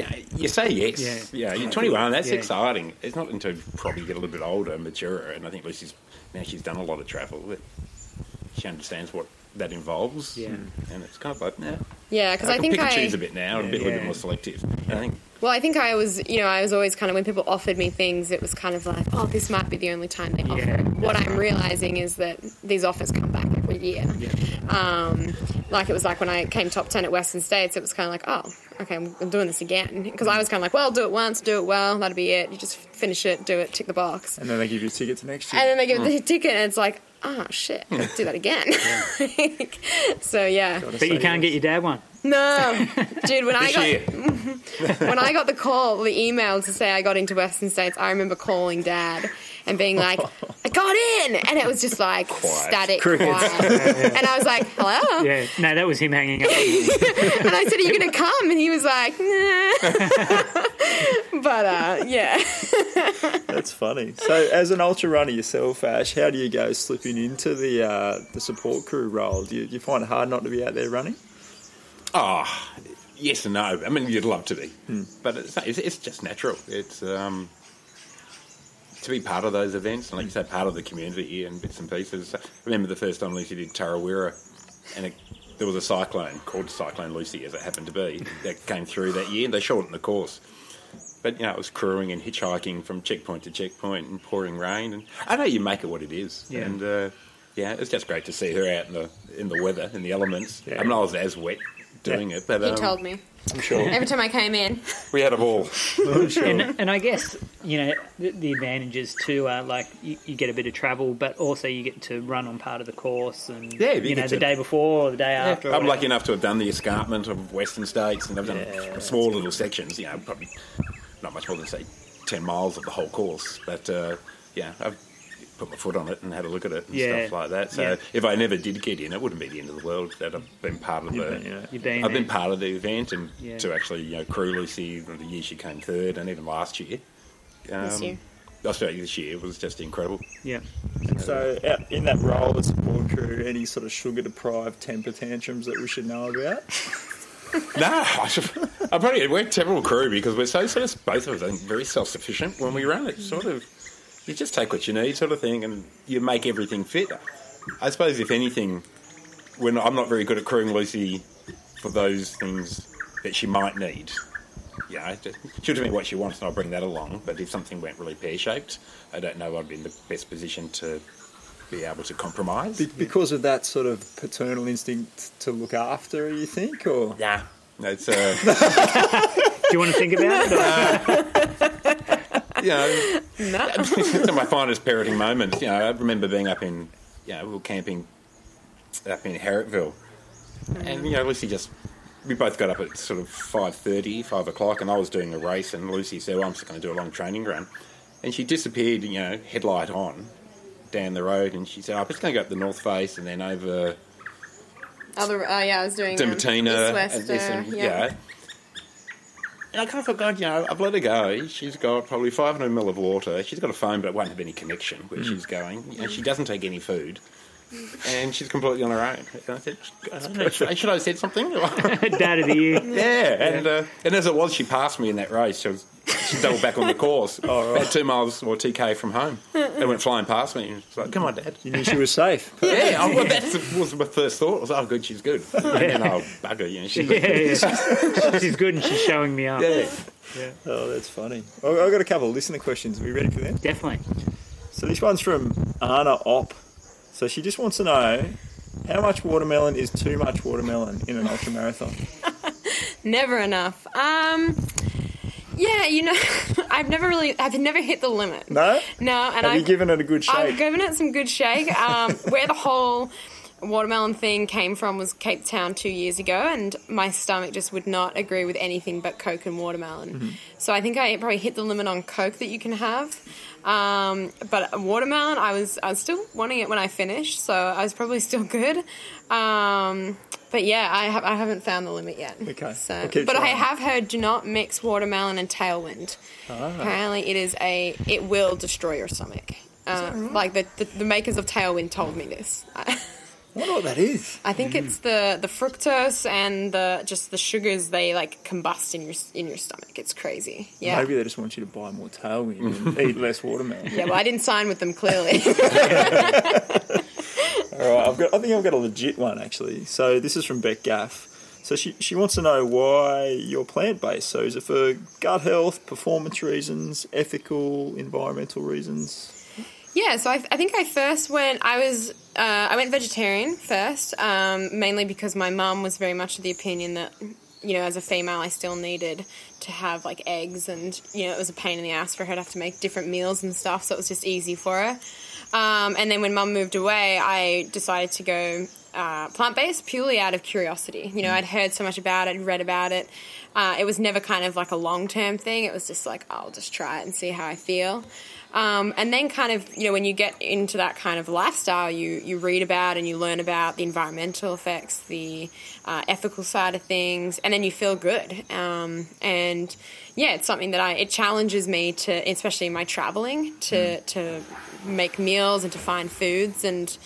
Yeah, you say yes. Yeah. Yeah, you're 21. That's Yeah. exciting. It's not until you probably get a little bit older, and mature, and I think Lucy's now she's done a lot of travel. That she understands what that involves. Yeah. and it's kind of like, yeah, Yeah, because I, can think pick and I choose a bit now, and a bit, a little bit more selective. And I think well, I think I was, you know, I was always kind of when people offered me things, it was kind of like, oh, this might be the only time they offer. Yeah. What I'm realizing is that these offers come back every year. Um, like it was like when I came top ten at Western States, it was kind of like, oh, okay, I'm, I'm doing this again because I was kind of like, well, do it once, do it well, that'll be it. You just finish it, do it, tick the box. And then they give you a ticket to next year. And then they give mm. the ticket, and it's like, oh shit, let's do that again. so yeah, But you can't get your dad one. no, dude. When I got when I got the call, the email to say I got into Western States, I remember calling dad and being like, I got in, and it was just like static Crickets. quiet, and I was like, hello, Yeah, no, that was him hanging up. and I said, are you gonna come? And he was like, nah. but uh, yeah. That's funny. So, as an ultra runner yourself, Ash, how do you go slipping into the uh, the support crew role? Do you, do you find it hard not to be out there running? Oh, yes and no. I mean, you'd love to be, Hmm. but it's, it's, it's just natural. It's um, to be part of those events and, like you say, part of the community here, and bits and pieces. I remember the first time Lucy did Tarawera, and it, there was a cyclone called Cyclone Lucy, as it happened to be, that came through that year. and They shortened the course. But you know, it was crewing and hitchhiking from checkpoint to checkpoint and pouring rain. And I know you make it what it is. Yeah. And uh, yeah, it's just great to see her out in the in the weather, in the elements. Yeah. I mean, I was as wet doing it, but He um, told me I'm sure. every time I came in. we had a ball. Sure. And, and I guess you know the, the advantages too are like you, you get a bit of travel, but also you get to run on part of the course, and Yeah, you you know get the to- day before or the day after. I'm lucky enough to have done the escarpment of Western States, and I've done Yeah, small little sections. You know, probably not much more than say ten miles of the whole course. But uh, yeah, I've put my foot on it and had a look at it and Yeah. stuff like that. So Yeah. if I never did get in, it wouldn't be the end of the world. That I've been part of the. been, yeah. You've been I've been part of the event and Yeah. to actually you know crew Lucy the year she came third and even last year. Um, This year. Australia this year was just incredible. yeah. So, out in that role as support crew, any sort of sugar deprived temper tantrums that we should know about? No, I, should- I probably we're a terrible crew because we're so sort of both of us I think, very self sufficient when we run. it. sort of you just take what you need, sort of thing, and you make everything fit. I suppose if anything, when I'm not very good at crewing Lucy for those things that she might need. Yeah, she'll tell me what she wants, and I'll bring that along. But if something went really pear shaped, I don't know I'd be in the best position to be able to compromise. Be- because of that sort of paternal instinct to look after, you think? Or Yeah, it's uh, Do you want to think about it? You know. No. Some of my finest parenting moments. You know, I remember being up in, you know, we were camping up in Harrietville, and you know, Lucy just. We both got up at sort of 5.30, 5 o'clock, and I was doing a race, and Lucy said, well, I'm just going to do a long training run. And she disappeared, you know, headlight on, down the road, and she said, oh, I'm just going to go up the north face and then over Other, uh, yeah, I was doing um, East West, and uh, yeah. yeah. And I kind of forgot, you know, I've let her go. She's got probably 500 mil of water. She's got a phone, but it won't have any connection where she's going. You know, she doesn't take any food. And she's completely on her own. And I said, I don't know, should I- should I have said something? Dad of the year. yeah. And, uh, and as it was, she passed me in that race. She, was, she doubled back on the course. About two miles or TK from home. And went flying past me. And she's like, come on, Dad. you knew she was safe. Yeah, oh, well, that was my first thought. I was, like, oh, good, she's good. And then, oh, bugger, you know, she's Yeah, yeah. She's good and she's showing me up. Yeah. Oh, that's funny. I've I've got a couple of listener questions. Are we ready for them? Definitely. So this one's from Anna Opp. So she just wants to know How much watermelon is too much watermelon in an ultra marathon? Never enough. Um, yeah, you know, I've never really, I've never hit the limit. No. No, and Have I've you given it a good shake. I've given it some good shake. Um, where the whole watermelon thing came from was Cape Town two years ago, and my stomach just would not agree with anything but Coke and watermelon. Mm-hmm. So I think I probably hit the limit on Coke that you can have. Um, but watermelon, I was I was still wanting it when I finished, so I was probably still good. Um, but yeah, I, have, I haven't found the limit yet. Okay. So, but I have heard do not mix watermelon and tailwind. Ah. Apparently, it is a it will destroy your stomach. Uh, like the, the the makers of Tailwind told me this. I, I wonder what that is. I think it's the the fructose and the just the sugars they like combust in your in your stomach. It's crazy. Yeah. Maybe they just want you to buy more tailwind and eat less watermelon. Yeah, well, I didn't sign with them clearly. All right, I've got. I think I've got a legit one actually. So this is from Beck Gaff. So she she wants to know why you're plant based. So is it for gut health, performance reasons, ethical, environmental reasons? Yeah, so I, I think I first went. I was uh, I went vegetarian first, um, mainly because my mum was very much of the opinion that you know as a female I still needed to have like eggs, and you know it was a pain in the ass for her to have to make different meals and stuff. So it was just easy for her. Um, and then when mum moved away, I decided to go uh, plant based purely out of curiosity. You know, I'd heard so much about it, read about it. Uh, it was never kind of like a long term thing. It was just like, I'll just try it and see how I feel. Um, and then, kind of, you know, when you get into that kind of lifestyle, you, you read about and you learn about the environmental effects, the uh, ethical side of things, and then you feel good. Um, and yeah, it's something that I it challenges me to, especially in my traveling, to to make meals and to find foods and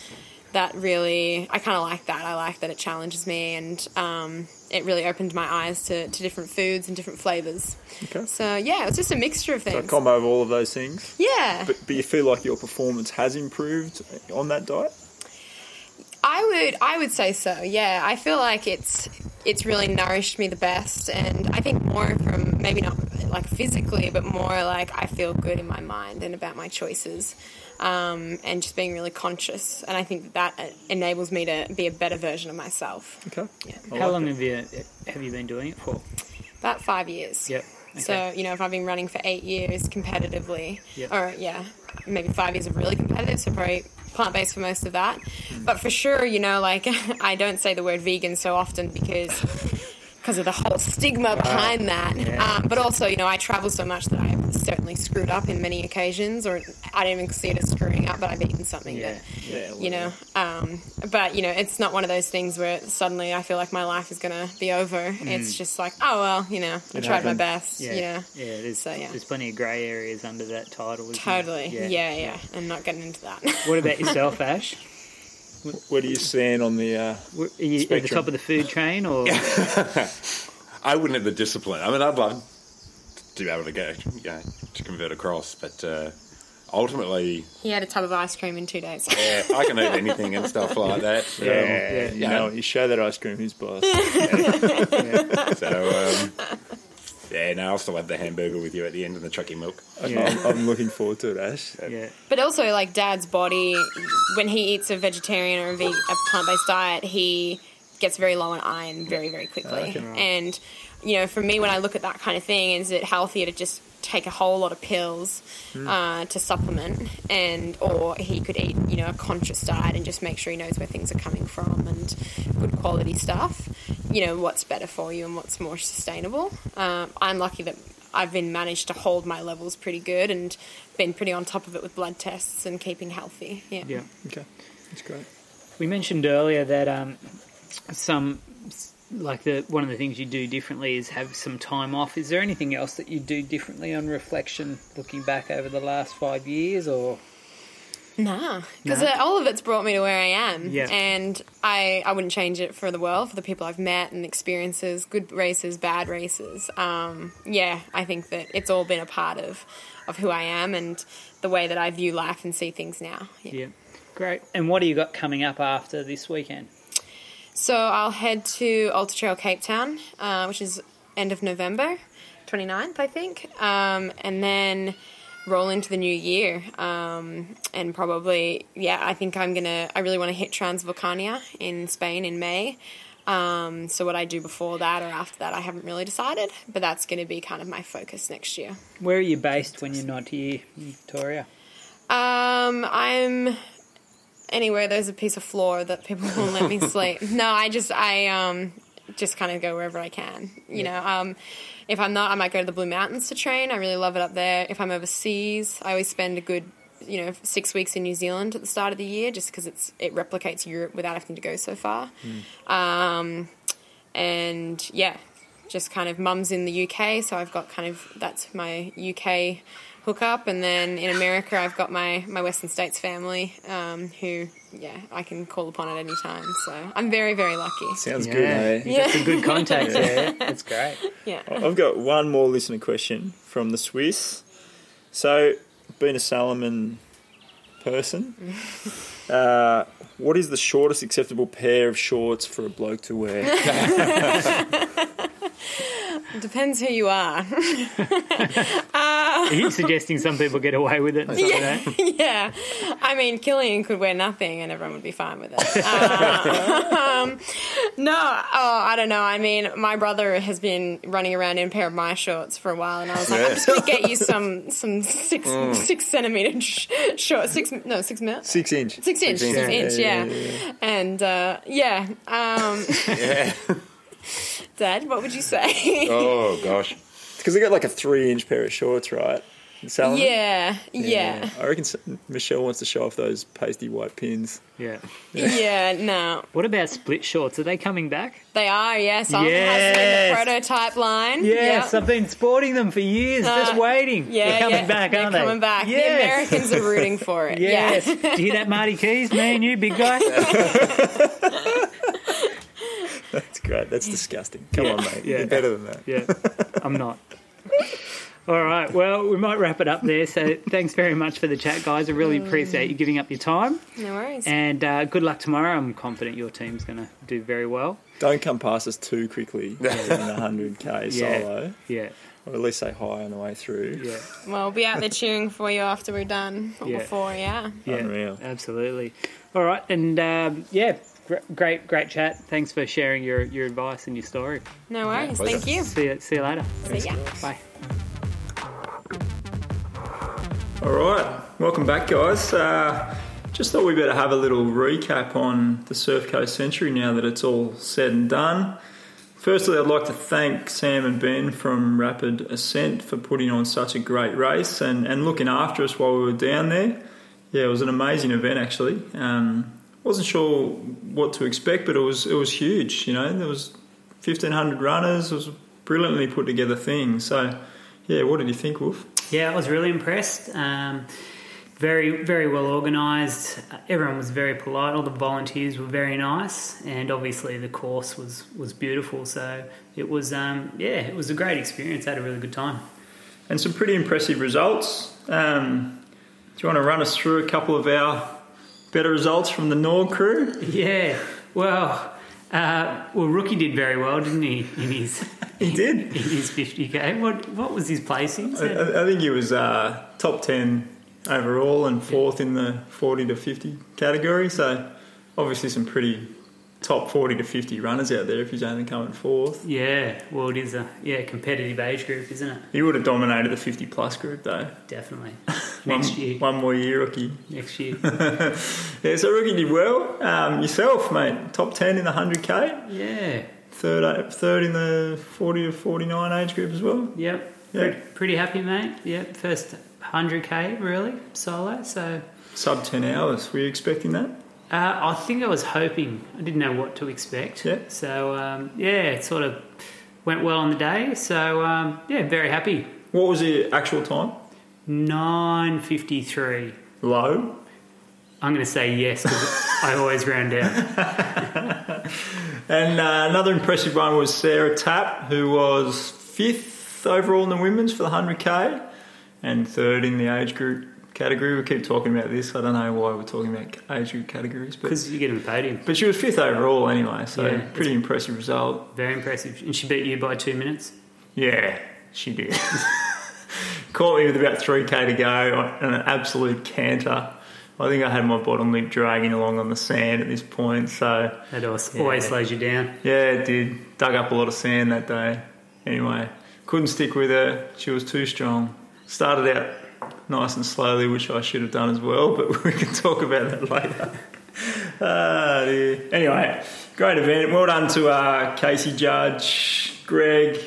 that really I kind of like that. I like that it challenges me and um, it really opened my eyes to, to different foods and different flavors. Okay. So yeah, it's just a mixture of things. So a combo of all of those things. yeah, But, but you feel like your performance has improved on that diet? I would I would say so. Yeah, I feel like it's it's really nourished me the best, and I think more from maybe not like physically, but more like I feel good in my mind and about my choices, um, and just being really conscious. And I think that, that enables me to be a better version of myself. Okay. Yeah. How like long it. have you have you been doing it for? About five years. Yep. So you know, if I've been running for eight years competitively, Yep. or yeah, maybe five years of really competitive, so probably plant based for most of that. Hmm. But for sure, you know, like I don't say the word vegan so often because because of the whole stigma behind that. Yeah. Um, but also, you know, I travel so much that I've certainly screwed up in many occasions, or I don't even see it as screwing up, but I've eaten something Yeah. that Yeah, you know. Um, but you know, it's not one of those things where suddenly I feel like my life is gonna be over. It's just like, oh well, you know, I It tried my best. Yeah, You know, yeah. There's So, yeah. there's plenty of grey areas under that title. isn't there? totally. Yeah, yeah, And not getting into that. What about yourself, Ash? Where do you stand on the? Uh, Are you at the top of the food chain, or I wouldn't have the discipline. I mean, I'd love to be able to go, you know, to convert across, but uh, ultimately, he had a tub of ice cream in two days. yeah, I can eat anything and stuff like that. Um, yeah, you yeah. know, you show that ice cream, who's boss? So, um, yeah, no, I'll still have the hamburger with you at the end and the chucky milk. Yeah. I'm, I'm looking forward to it, Ash. yeah, But also, like Dad's body, when he eats a vegetarian or a, ve- a plant-based diet, he gets very low on iron very, very quickly. Okay. And you know, for me, when I look at that kind of thing, is it healthier to just take a whole lot of pills uh, to supplement, and or he could eat, you know, a conscious diet and just make sure he knows where things are coming from and good quality stuff. You know, what's better for you and what's more sustainable. Um, I'm lucky that I've been managed to hold my levels pretty good and been pretty on top of it with blood tests and keeping healthy. Yeah. yeah. Okay, that's great. We mentioned earlier that um, some like the one of the things you do differently is have some time off. Is there anything else that you do differently on reflection, looking back over the last five years, or Nah, because No? all of it's brought me to where I am, Yeah. and I I wouldn't change it for the world for the people I've met and experiences, good races, bad races. Um, yeah, I think that it's all been a part of of who I am and the way that I view life and see things now. Yeah. yeah? Great. And what do you got coming up after this weekend? So I'll head to Ultra Trail Cape Town, uh, which is end of November, 29th, I think. Um, and then roll into the new year. Um, and probably, yeah, I think I'm gonna. I really want to hit Transvolcania in Spain in May. Um, so what I do before that or after that, I haven't really decided, but that's going to be kind of my focus next year. Where are you based when you're not here in Victoria? Um, I'm anywhere there's a piece of floor that people won't let me sleep. No, I just I um just kind of go wherever I can. You know, um, if I'm not, I might go to the Blue Mountains to train. I really love it up there. If I'm overseas, I always spend a good you know six weeks in New Zealand at the start of the year, just because it's it replicates Europe without having to go so far. Um, and yeah, just kind of mum's in the UK, so I've got kind of that's my UK hookup, and then in America I've got my my Western States family, um, who yeah I can call upon at any time. So I'm very very lucky. Sounds good, eh? you got some good contacts there. That's great. Yeah. I've got one more listener question from the Swiss. So, being a Salomon person, uh, what is the shortest acceptable pair of shorts for a bloke to wear? It depends who you are. Are you suggesting some people get away with it? And stuff like yeah, I mean Kilian could wear nothing and everyone would be fine with it. Uh, um, no, oh, I don't know. I mean, my brother has been running around in a pair of my shorts for a while, and I was like, I'm just gonna get you some some six six centimeter sh- short six no six mil Six inch. six inch six inch. inch yeah, and uh, yeah. Um, Yeah. Dad, what would you say? Oh gosh. Because they got like a three inch pair of shorts, right? Salomon? yeah, yeah, I reckon Michelle wants to show off those pasty white pins. Yeah. yeah. No, What about split shorts? Are they coming back? they are. Yes, Salomon has them in Yes. the prototype line. Yes, Yeah. I've been sporting them for years, just Uh, waiting. Yeah, They're coming yeah, back, they're aren't they? coming back. Yes. The Americans are rooting for it. Yes. Yeah. Do you hear that, Marty Keys? Me and you, big guy. That's great. That's disgusting. Come on, mate. Yeah. You're better than that. Yeah, I'm not. All right, well, we might wrap it up there. So thanks very much for the chat, guys. I really appreciate you giving up your time. No worries. And uh, good luck tomorrow. I'm confident your team's going to do very well. Don't come past us too quickly in the 100k Yeah. solo. Yeah, Or at least say hi on the way through. yeah, well, we'll be out there cheering for you after we're done. Or Yeah. before, yeah. yeah. Unreal. Absolutely. All right, and um, yeah, gr- great, great chat. Thanks for sharing your, your advice and your story. No worries. pleasure. Thank you. See you, see you later. See ya. Bye. All right, welcome back, guys. Uh, just thought we better have a little recap on the Surf Coast Century now that it's all said and done. Firstly, I'd like to thank Sam and Ben from Rapid Ascent for putting on such a great race and, and looking after us while we were down there. Yeah, it was an amazing event actually. Um, wasn't sure what to expect, but it was it was huge. You know, there was fifteen hundred runners. It was a brilliantly put together thing. So, yeah, what did you think, Wolf? Yeah, I was really impressed. Um, very, very well organised. Everyone was very polite. All the volunteers were very nice, and obviously the course was was beautiful. So it was, um, yeah, it was a great experience. I had a really good time. and some pretty impressive results. Um, do you want to run us through a couple of our better results from the Nord crew? Yeah, well, uh, well, Rookie did very well, didn't he? In his He did. in his fifty k. What what was his placing? I, I- I think he was uh, top 10 overall and fourth in the 40 to 50 category. So, obviously, some pretty top 40 to 50 runners out there if he's only coming fourth. Yeah, well, it is a yeah competitive age group, isn't it? He would have dominated the 50 plus group, though. Definitely. One, Next year. one more year, rookie. Next year. Yeah, so Rookie did well. Um, yourself, mate, top 10 in the 100k, Yeah. third, third in the 40 to 49 age group as well. Yep. Yeah. Pretty, pretty happy, mate. Yep. First 100k, really, solo. So Sub 10 hours. Were you expecting that? Uh, I think I was hoping. I didn't know what to expect. Yeah. So, um, yeah, it sort of went well on the day. So, um, yeah, very happy. What was the actual time? 9.53. Low. I'm going to say yes because I always round down. And uh, another impressive one was Sarah Tapp, who was fifth overall in the women's for the 100k and third in the age group category. We keep talking about this. I don't know why we're talking about age group categories, but Because you get on paid in. but she was fifth overall anyway, so Yeah. pretty impressive result. Very impressive. And she beat you by two minutes. Yeah, she did. Caught me with about 3k to go and an absolute canter. I think I had my bottom lip dragging along on the sand at this point, so That always, always slows you down. yeah, it did. Dug up a lot of sand that day. Anyway, couldn't stick with her. She was too strong. Started out nice and slowly, which I should have done as well, but we can talk about that later. ah, dear. Anyway, great event. Well done to uh, Casey Judge, Greg,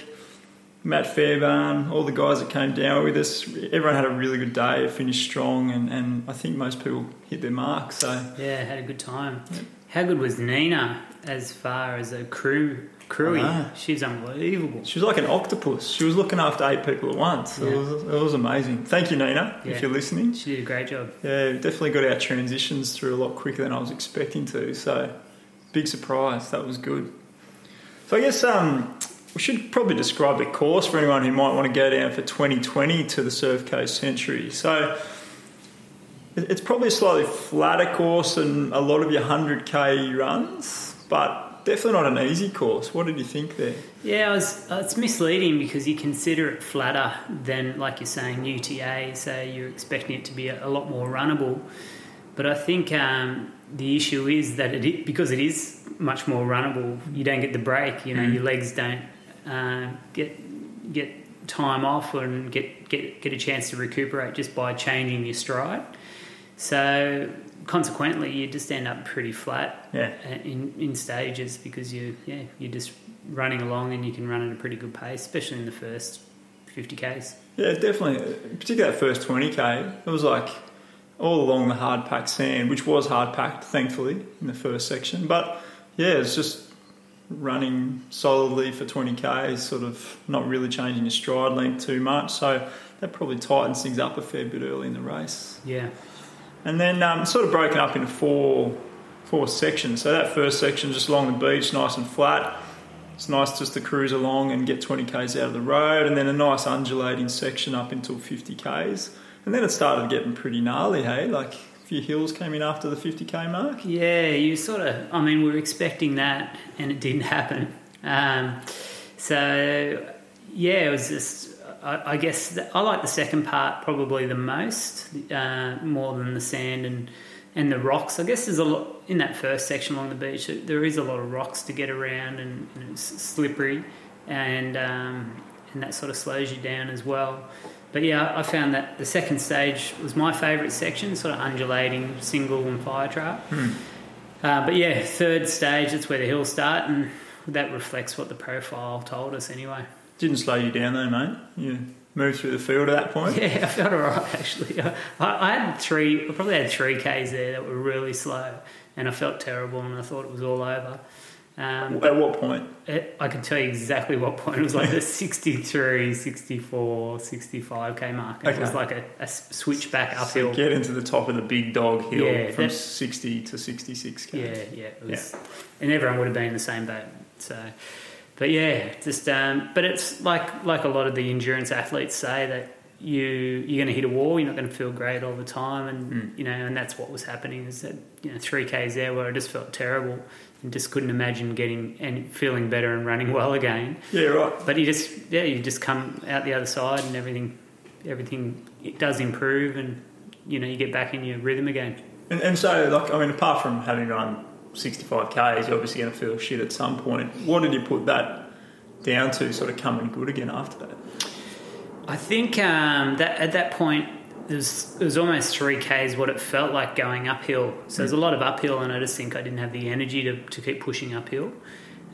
Matt Fairbairn, all the guys that came down with us. Everyone had a really good day, finished strong, and, and I think most people hit their mark. So Yeah, had a good time. How good was Nina as far as a crew crewy? She's unbelievable. She was like an octopus. She was looking after eight people at once. It, was, it was amazing. Thank you, Nina, Yeah. if you're listening. She did a great job. Yeah, definitely got our transitions through a lot quicker than I was expecting to. So, big surprise. That was good. So, I guess um, we should probably describe the course for anyone who might want to go down for 2020 to the Surf Coast Century. So, it's probably a slightly flatter course than a lot of your 100k runs, but definitely not an easy course. What did you think there? Yeah, I was, uh, it's misleading because you consider it flatter than, like you're saying, UTA, so you're expecting it to be a, a lot more runnable. But I think um, the issue is that it because it is much more runnable, you don't get the break. You know, your legs don't uh, get get time off and get, get get a chance to recuperate just by changing your stride. So consequently, you just end up pretty flat Yeah. uh, in in stages because you yeah you're just running along and you can run at a pretty good pace, especially in the first fifty k's. Yeah, definitely. Particularly that first 20k, it was like all along the hard packed sand, which was hard packed, thankfully, in the first section. But yeah, it's just running solidly for 20k, sort of not really changing your stride length too much. So that probably tightens things up a fair bit early in the race. Yeah, And then um, sort of broken up into four four sections. So that first section just along the beach, nice and flat. It's nice just to cruise along and get 20 k's out of the road, and then a nice undulating section up until 50 k's. And then it started getting pretty gnarly, hey? Like a few hills came in after the 50k mark. yeah. You sort of, I mean, we were expecting that, and it didn't happen. Um, so yeah, it was just. I, I guess that, I like the second part probably the most, uh, more than the sand and and the rocks. I guess there's a lot in that first section along the beach. There is a lot of rocks to get around, and, and it's slippery, and um, and that sort of slows you down as well. But yeah, I found that the second stage was my favourite section, sort of undulating, single and fire trail. Uh, but yeah, third stage, that's where the hills start, and that reflects what the profile told us anyway. Didn't slow you down though, mate. You moved through the field at that point. Yeah, I felt alright actually. I, I had three, I probably had three Ks there that were really slow, and I felt terrible, and I thought it was all over. Um, At what point? it, I can tell you exactly what point. It was like the 63, 64, 65k mark. It was like a switch back So uphill. get into the top of the big dog hill Yeah, from that- 60 to 66k. Yeah, yeah, it was, and everyone would have been in the same boat. So, but yeah, just um, but it's like like a lot of the endurance athletes say that you you're going to hit a wall. You're not going to feel great all the time, and you know, and that's what was happening. Is that you know three k's there where I just felt terrible and just couldn't imagine getting and feeling better and running well again. Yeah, right. But you just yeah, you just come out the other side and everything everything it does improve and you know you get back in your rhythm again. And, and so, like, I mean, apart from having run 65Ks, you're obviously going to feel shit at some point. What did you put that down to, sort of coming good again after that? I think um, that at that point it was, it was almost three k's what it felt like going uphill. So there's a lot of uphill, and I just think I didn't have the energy to, to keep pushing uphill.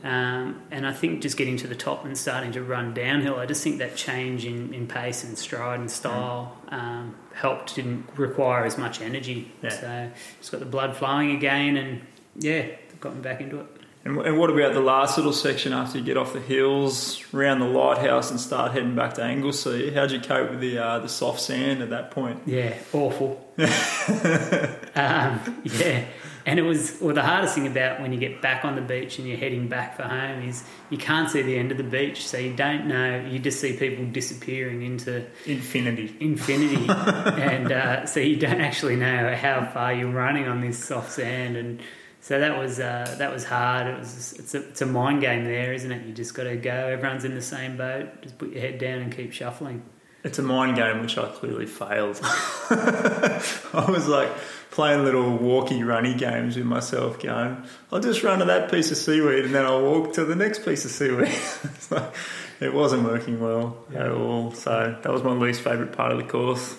Um, and I think just getting to the top and starting to run downhill, I just think that change in, in pace and stride and style um, helped. Didn't require as much energy, Yeah. so just got the blood flowing again, and yeah, gotten back into it. And, and what about the last little section after you get off the hills, round the lighthouse, and start heading back to Anglesea? How'd you cope with the uh, the soft sand at that point? Yeah, awful. um, yeah, and it was well. The hardest thing about when you get back on the beach and you're heading back for home is you can't see the end of the beach, so you don't know. You just see people disappearing into Infinity. infinity, and uh, so you don't actually know how far you're running on this soft sand, and so that was uh, that was hard. It was it's a, it's a mind game there, isn't it? You just got to go. Everyone's in the same boat. Just put your head down and keep shuffling. it's a mind game which I clearly failed. I was like playing little walkie runny games with myself, going, I'll just run to that piece of seaweed and then I'll walk to the next piece of seaweed. it's like, it wasn't working well at all. So that was my least favourite part of the course.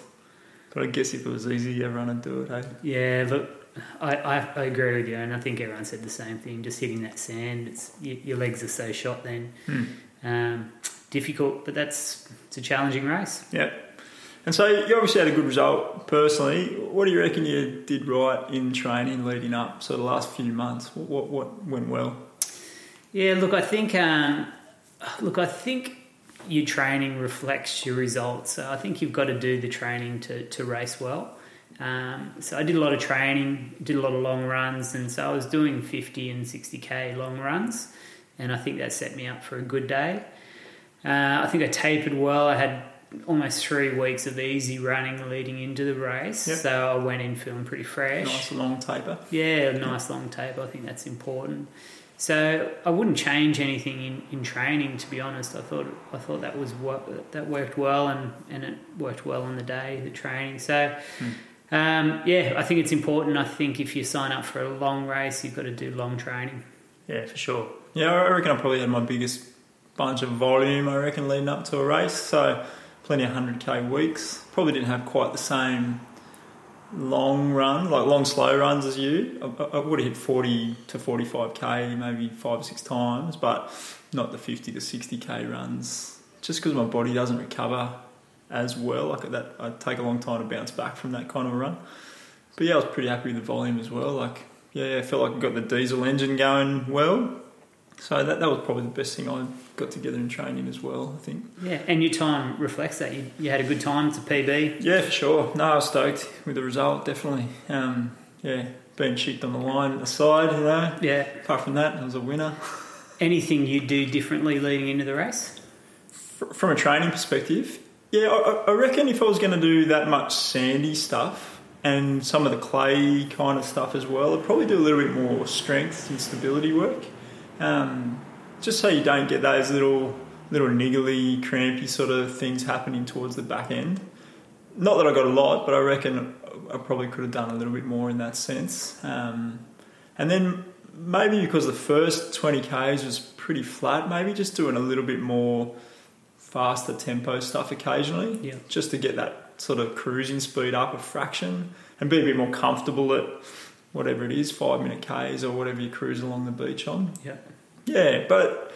But I guess if it was easy, everyone would do it, hey? Yeah, look, I, I, I agree with you, and I think everyone said the same thing. Just hitting that sand, it's y your legs are so shot then. Um, difficult, but that's it's a challenging race. Yeah. And so you obviously had a good result personally. What do you reckon you did right in training leading up? So the last few months, what what, what went well? Yeah, look, I think, um, look, I think your training reflects your results. So I think you've got to do the training to, to race well. Um, so I did a lot of training, did a lot of long runs, and so I was doing 50 and 60k long runs, and I think that set me up for a good day. Uh, I think I tapered well. I had almost three weeks of easy running leading into the race, Yep. so I went in feeling pretty fresh. Nice long taper. Yeah, a nice long taper. I think that's important. So I wouldn't change anything in, in training. To be honest, I thought I thought that was what that worked well, and, and it worked well on the day the training. So um, yeah, I think it's important. I think if you sign up for a long race, you've got to do long training. Yeah, for sure. Yeah, I reckon I probably had my biggest bunch of volume, I reckon, leading up to a race. So plenty of 100k weeks. Probably didn't have quite the same long run, like long slow runs as you. I, I would have hit 40 to 45k maybe five or six times, but not the 50 to 60k runs. Just because my body doesn't recover as well. Like that, I take a long time to bounce back from that kind of a run. But yeah, I was pretty happy with the volume as well. Like, yeah, I felt like I got the diesel engine going well. So that, that was probably the best thing I got together in training as well, I think. Yeah, and your time reflects that. You, you had a good time. to PB. Yeah, for sure. No, I was stoked with the result, definitely. Um, yeah, being cheeked on the line at the side, you know. Yeah. Apart from that, I was a winner. Anything you'd do differently leading into the race? Fr- From a training perspective, yeah, I, I reckon if I was going to do that much sandy stuff and some of the clay kind of stuff as well, I'd probably do a little bit more strength and stability work. Um, just so you don't get those little little niggly, crampy sort of things happening towards the back end. Not that I got a lot, but I reckon I probably could have done a little bit more in that sense. Um, and then maybe because the first 20Ks was pretty flat, maybe just doing a little bit more faster tempo stuff occasionally, Yeah. just to get that sort of cruising speed up a fraction and be a bit more comfortable at whatever it is, five minute Ks or whatever you cruise along the beach on. Yeah. Yeah, but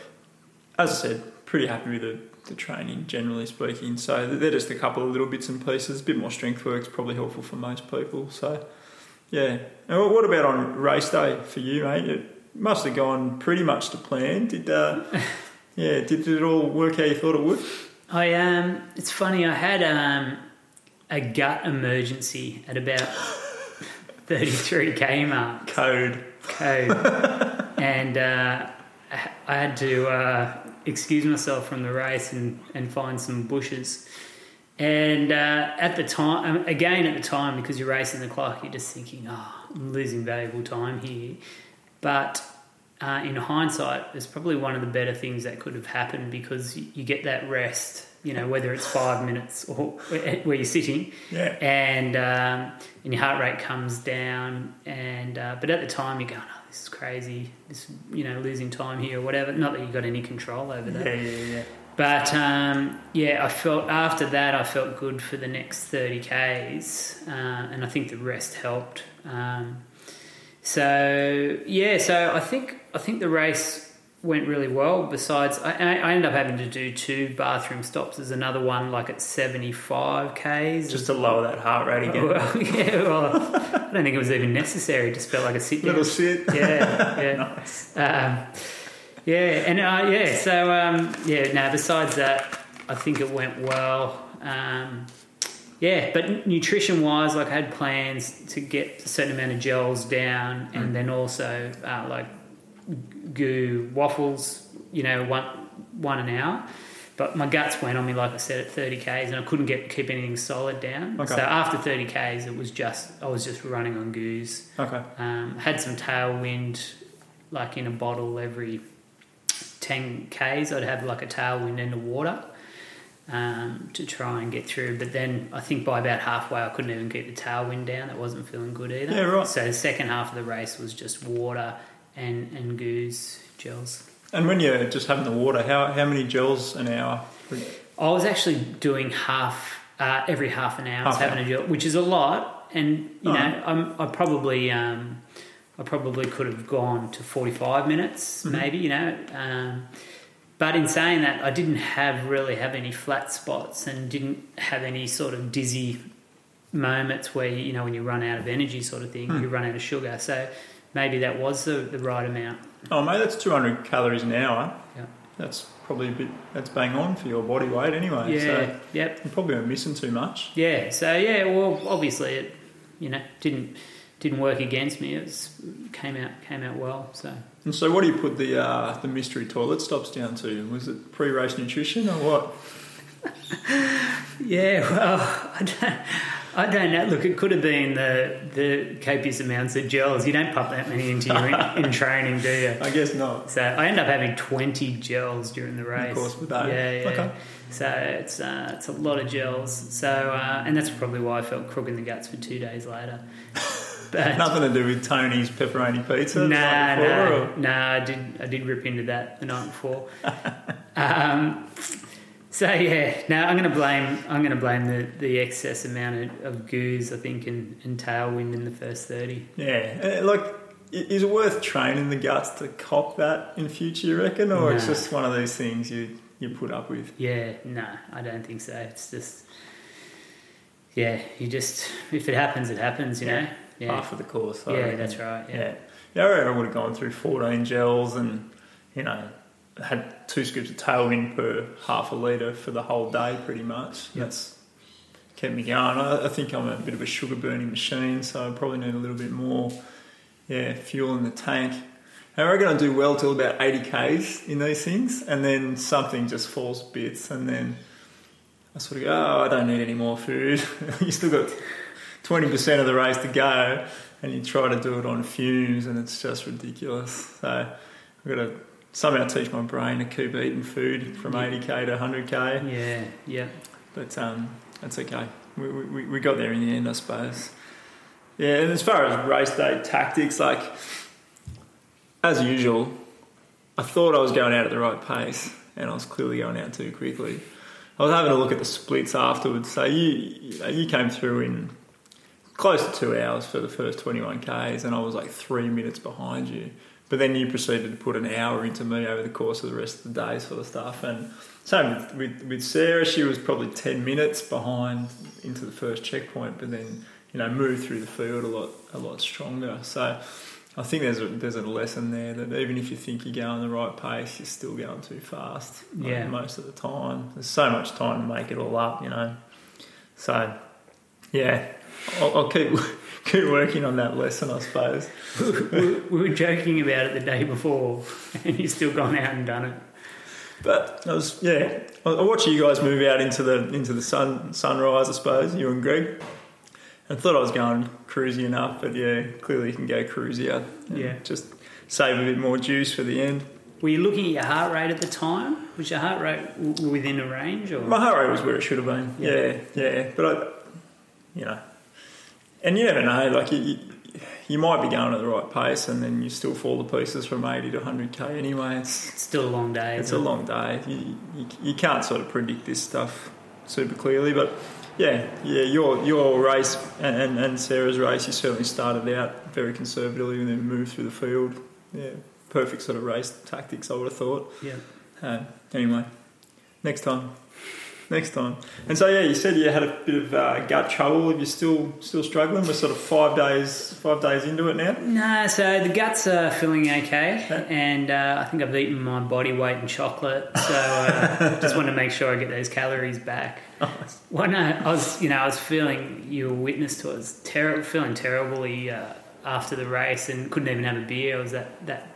as I said, pretty happy with the, the training, generally speaking. So they're just a couple of little bits and pieces. A bit more strength work's probably helpful for most people. So, yeah. And what about on race day for you, mate? It must have gone pretty much to plan. Did uh, yeah? Did it all work how you thought it would? I um, it's funny. I had um, a gut emergency at about thirty-three k mark Code. code, and uh, I- had to uh, excuse myself from the race and, and find some bushes. And uh, at the time, um, again at the time, because you're racing the clock, you're just thinking, "Oh, I'm losing valuable time here." But uh, in hindsight, it's probably one of the better things that could have happened because you, you get that rest. You know, whether it's five minutes or where you're sitting, Yeah. and um, and your heart rate comes down. And uh, but at the time, you're going, "Oh, this is crazy. This, you know, losing time here or whatever." Not that you got any control over that. Yeah, yeah, yeah. But um, yeah, I felt after that I felt good for the next thirty k's, uh, and I think the rest helped. Um, so yeah, so I think I think the race went really well. Besides, I, I I ended up having to do two bathroom stops. There's another one like at seventy five k's. Just to lower that heart rate again. well, yeah, well, I don't think it was even necessary. Just felt like a sit down. Little sit. Yeah, yeah. nice. Um, yeah, and uh, yeah, so um, yeah. Now, besides that, I think it went well. Um, yeah, but nutrition wise, like I had plans to get a certain amount of gels down, and then also uh, like GU waffles. You know, one one an hour. But my guts went on me, like I said, at 30 k's, and I couldn't get keep anything solid down. Okay. So after 30 k's, it was just I was just running on GUs. Okay. Um, had some tailwind, like in a bottle every 10 k's. I'd have like a tailwind in the water. um, to try and get through. But then I think by about halfway, I couldn't even keep the tailwind down. That wasn't feeling good either. Yeah, right. So the second half of the race was just water and and goose gels. And when you're just having the water, how how many gels an hour? I was actually doing half uh, every half an hour, Half having a gel, which is a lot. And you Oh. know, I'm, I probably um, I probably could have gone to 45 minutes, Mm-hmm. maybe. You know, um, but in saying that, I didn't have really have any flat spots and didn't have any sort of dizzy moments where you know when you run out of energy, sort of thing, Hmm. you run out of sugar. So maybe that was the, the right amount. Oh, mate, that's 200 calories an hour. Yeah. That's probably a bit. That's bang on for your body weight anyway. Yeah. So Yep. you probably weren't missing too much. Yeah, so yeah, well, obviously it, you know, didn't didn't work against me. It came out came out well. So And so, what do you put the uh, the mystery toilet stops down to? Was it pre-race nutrition or what? yeah, well, I don't, I don't know. Look, it could have been the the copious amounts of gels. You don't pump that many into you in, in training, do you? I guess not. So I end up having twenty gels during the race. Of course, with that. Yeah, yeah. Okay. So it's uh, it's a lot of gels. So uh, and that's probably why I felt crook in the guts for two days later. But Nothing to do with Tony's pepperoni pizza. the Nah, night before, nah, or- nah. I did. I did rip into that the night before. um, so yeah, no, I'm going to blame. I'm going to blame the, the excess amount of, of GUs, I think, and, and tailwind in the first thirty. Yeah, uh, like, is it worth training the guts to cop that in future? You reckon, or it's just one of those things you you put up with? Yeah, no, I don't think so. It's just, yeah, you just if it happens, it happens. You know. Yeah. Half of the course. I Yeah, reckon. that's right. Yeah. Yeah, yeah. I I would have gone through 14 gels and you know had two scoops of tailwind per half a litre for the whole day, pretty much. Yep. That's kept me going. I, I think I'm a bit of a sugar burning machine, so I probably need a little bit more, yeah, fuel in the tank. And I reckon I do well till about 80 k's in these things, and then something just falls bits, and then I sort of go, oh, I don't need any more food. you still got 20% of the race to go, and you try to do it on fumes, and it's just ridiculous. So I've got to somehow teach my brain to keep eating food from 80k to 100k. Yeah. Yeah. But um, that's okay. We, we, we got there in the end, I suppose. Yeah, and as far as race day tactics, like as usual, I thought I was going out at the right pace, and I was clearly going out too quickly. I was having a look at the splits afterwards. So you you came through in close to two hours for the first 21 k's, and I was like three minutes behind you. But then you proceeded to put an hour into me over the course of the rest of the day, sort of stuff. And same with, with, with Sarah, she was probably 10 minutes behind into the first checkpoint, but then you know moved through the field a lot a lot stronger. So I think there's a, there's a lesson there that even if you think you're going the right pace, you're still going too fast. like, Yeah. most of the time. There's so much time to make it all up, you know. So yeah, I'll, I'll keep keep working on that lesson, I suppose. we, we were joking about it the day before, and you've still gone out and done it. But I was yeah, I, I watched you guys move out into the into the sun sunrise, I suppose. You and Greg. I thought I was going cruisy enough, but yeah, clearly you can go cruisier. Yeah. just save a bit more juice for the end. Were you looking at your heart rate at the time? Was your heart rate w- within a range, or My heart rate was where it should have been. Yeah, yeah. But I, you know, and you never know. Like you, you, you might be going at the right pace, and then you still fall to pieces from eighty to hundred k. Anyway, it's it's still a long day? it's a it? long day. You, you, you can't sort of predict this stuff super clearly, but yeah, yeah. Your your race and, and, and Sarah's race, you certainly started out very conservatively and then moved through the field. Yeah, perfect sort of race tactics. I would have thought. Yeah. Uh, anyway, next time. Next time. And so yeah, you said you had a bit of uh, gut trouble. Are you still still struggling? We're sort of five days five days into it now. No, so the guts are feeling okay, and uh, I think I've eaten my body weight in chocolate. So uh, just want to make sure I get those calories back. When I, I was, you know, I was feeling you were witness to. it. I was terrible, feeling terribly uh, after the race, and couldn't even have a beer. I was that that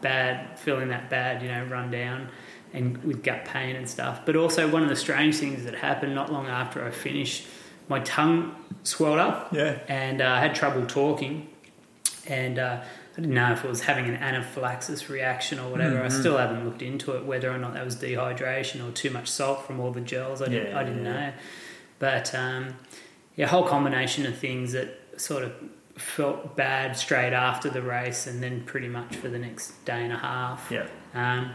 bad, feeling that bad, you know, run down, and with gut pain and stuff. But also one of the strange things that happened not long after I finished, my tongue swelled up Yeah. and uh, I had trouble talking. And uh, I didn't know if it was having an anaphylaxis reaction or whatever. I still haven't looked into it whether or not that was dehydration or too much salt from all the gels. I didn't, Yeah, I didn't yeah. know. But um, yeah, a whole combination of things that sort of felt bad straight after the race and then pretty much for the next day and a half. Yeah. Um,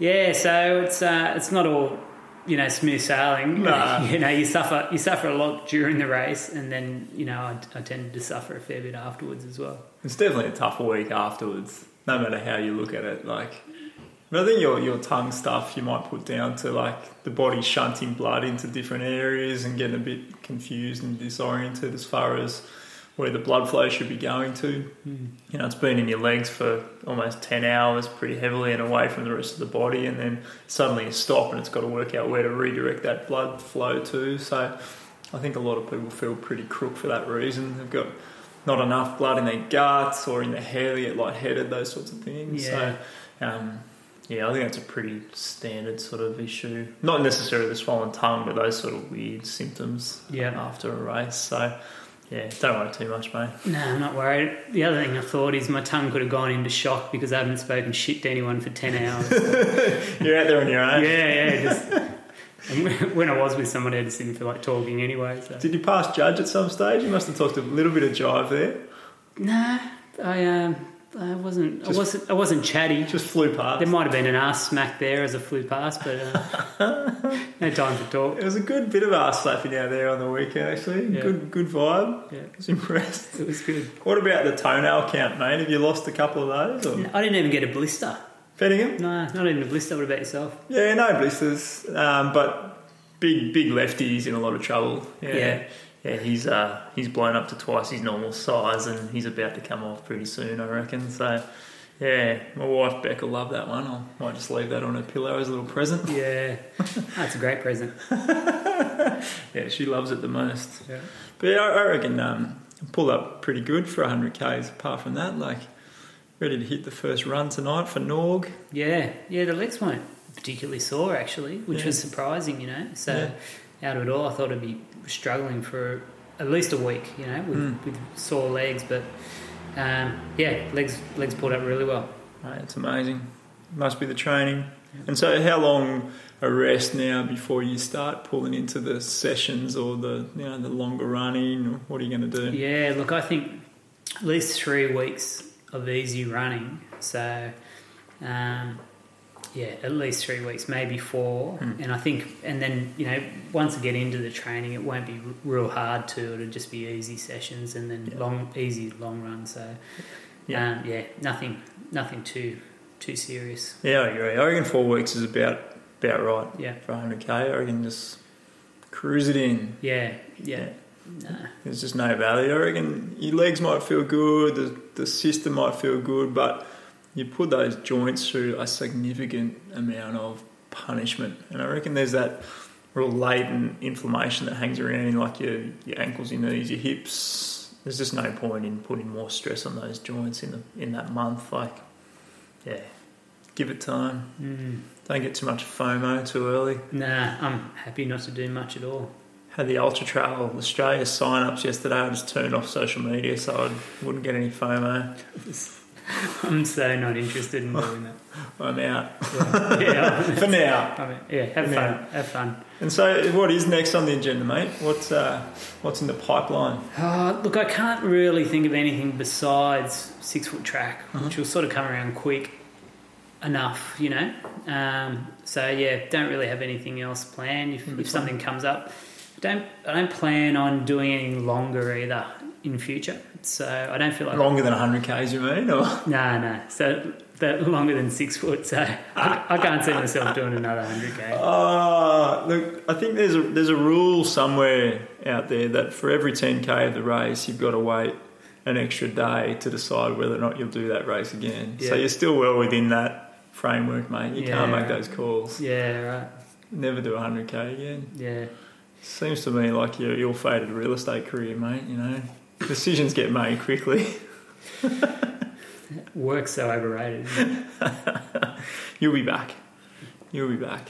yeah, so it's uh, it's not all you know smooth sailing. Nah. you know, you suffer you suffer a lot during the race, and then you know I, I tended to suffer a fair bit afterwards as well. It's definitely a tougher week afterwards, no matter how you look at it. Like, but I think your your tongue stuff you might put down to like the body shunting blood into different areas and getting a bit confused and disoriented as far as where the blood flow should be going to. You know, it's been in your legs for almost ten hours, pretty heavily, and away from the rest of the body, and then suddenly you stop, and it's got to work out where to redirect that blood flow to. So, I think a lot of people feel pretty crook for that reason. They've got not enough blood in their guts or in their hair, they get lightheaded, those sorts of things. Yeah. So, um, yeah, I think that's a pretty standard sort of issue. Not necessarily the swollen tongue, but those sort of weird symptoms Yeah. after a race. So, yeah, don't worry too much, mate. No, I'm not worried. The other thing I thought is my tongue could have gone into shock because I haven't spoken shit to anyone for ten hours. You're out there on your own. yeah, yeah. Just, and when I was with someone, I just didn't feel like talking anyway. So. Did you pass judge at some stage? You must have talked a little bit of jive there. Nah, I um, I wasn't, I wasn't, I wasn't chatty. Just flew past. There might have been an ass smack there as a flew past, but uh, no time to talk. It was a good bit of ass slapping out there on the weekend, actually. Yeah. Good, good vibe. Yeah. I was impressed. It was good. What about the toenail count, mate? Have you lost a couple of those? Or? I didn't even get a blister. Fettingham? No, not even a blister. What about yourself? Yeah, no blisters, um, but big, big lefties in a lot of trouble. Yeah, Yeah. Yeah. he's uh, he's blown up to twice his normal size, and he's about to come off pretty soon, I reckon. So, yeah, my wife Beck will love that one. I might just leave that on her pillow as a little present. Yeah, that's a great present. Yeah, she loves it the most. Yeah. But yeah, I reckon um, pull up pretty good for 100 k's. Apart from that, like ready to hit the first run tonight for Norg. Yeah, yeah. The legs weren't particularly sore actually, which Yeah. was surprising. You know, so out of it all, I thought it'd be struggling for at least a week. You know, with, Mm. with sore legs, but um, yeah, legs legs pulled up really well. Mate, it's amazing. Must be the training. And so, how long a rest now before you start pulling into the sessions or the you know the longer running? What are you going to do? Yeah, look, I think at least three weeks of easy running. So, um, yeah, at least three weeks, maybe four. Hmm. And I think, and then you know, once I get into the training, it won't be r- real hard to. It'll just be easy sessions and then Yeah. long, easy long runs. So, Yeah. um, yeah, nothing, nothing too, too serious. Yeah, I agree. I reckon four weeks is about about right Yeah, for 100k. I reckon just cruise it in. yeah, yeah. No. There's just no value. I reckon your legs might feel good, the, the system might feel good, but you put those joints through a significant amount of punishment. And I reckon there's that real latent inflammation that hangs around in like your, your ankles, your knees, your hips. There's just no point in putting more stress on those joints in the, in that month. Like, yeah, give it time. Mm. Don't get too much FOMO too early. Nah, I'm happy not to do much at all. Had the Ultra Trail Australia sign ups yesterday. I just turned off social media so I wouldn't get any FOMO. I'm so not interested in doing that. I'm out yeah, for now. I mean, yeah, have fun. Yeah. Have fun. And so, what is next on the agenda, mate? What's uh, what's in the pipeline? Uh, look, I can't really think of anything besides six foot track, which will sort of come around quick enough, you know. Um, so yeah, don't really have anything else planned. If, if something comes up, don't I don't plan on doing anything longer either in future. So I don't feel like Longer than 100 k's, you mean? Or no, no. So that longer than six foot. So I, I can't see myself doing another hundred k. Ah, look, I think there's a there's a rule somewhere out there that for every 10k of the race, you've got to wait an extra day to decide whether or not you'll do that race again. So you're still well within that framework, mate. You can't make right. those calls. Yeah, right. Never do 100k again. Yeah. Seems to me like your ill-fated real estate career, mate. You know, decisions get made quickly. Work's so overrated. You'll be back. You'll be back.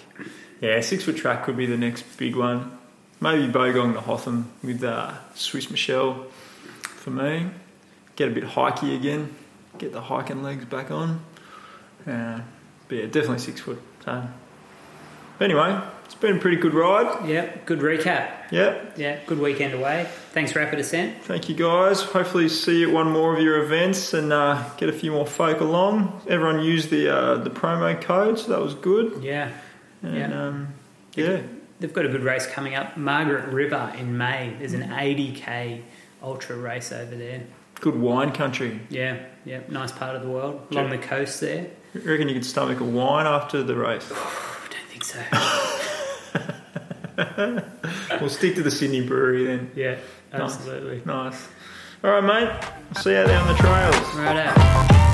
Yeah, six foot track could be the next big one. Maybe Bogong to Hotham with uh, Swiss Michelle for me. Get a bit hikey again. get the hiking legs back on. Uh, but yeah, definitely six foot. So, but anyway, it's been a pretty good ride. Yep, good recap. Yep. Yeah, good weekend away. Thanks, Rapid Ascent. Thank you guys. Hopefully, see you at one more of your events and uh, get a few more folk along. Everyone used the uh, the promo code, so that was good. Yeah, And Yeah. um, yeah, they've got a good race coming up. Margaret River in May. There's an 80k ultra race over there. good wine country. Yeah, yeah, nice part of the world along the coast there. You reckon you could stomach a wine after the race? I don't think so. we'll stick to the Sydney Brewery then. yeah, Nice. absolutely. Nice. All right, mate. See you out there on the trails. Right out.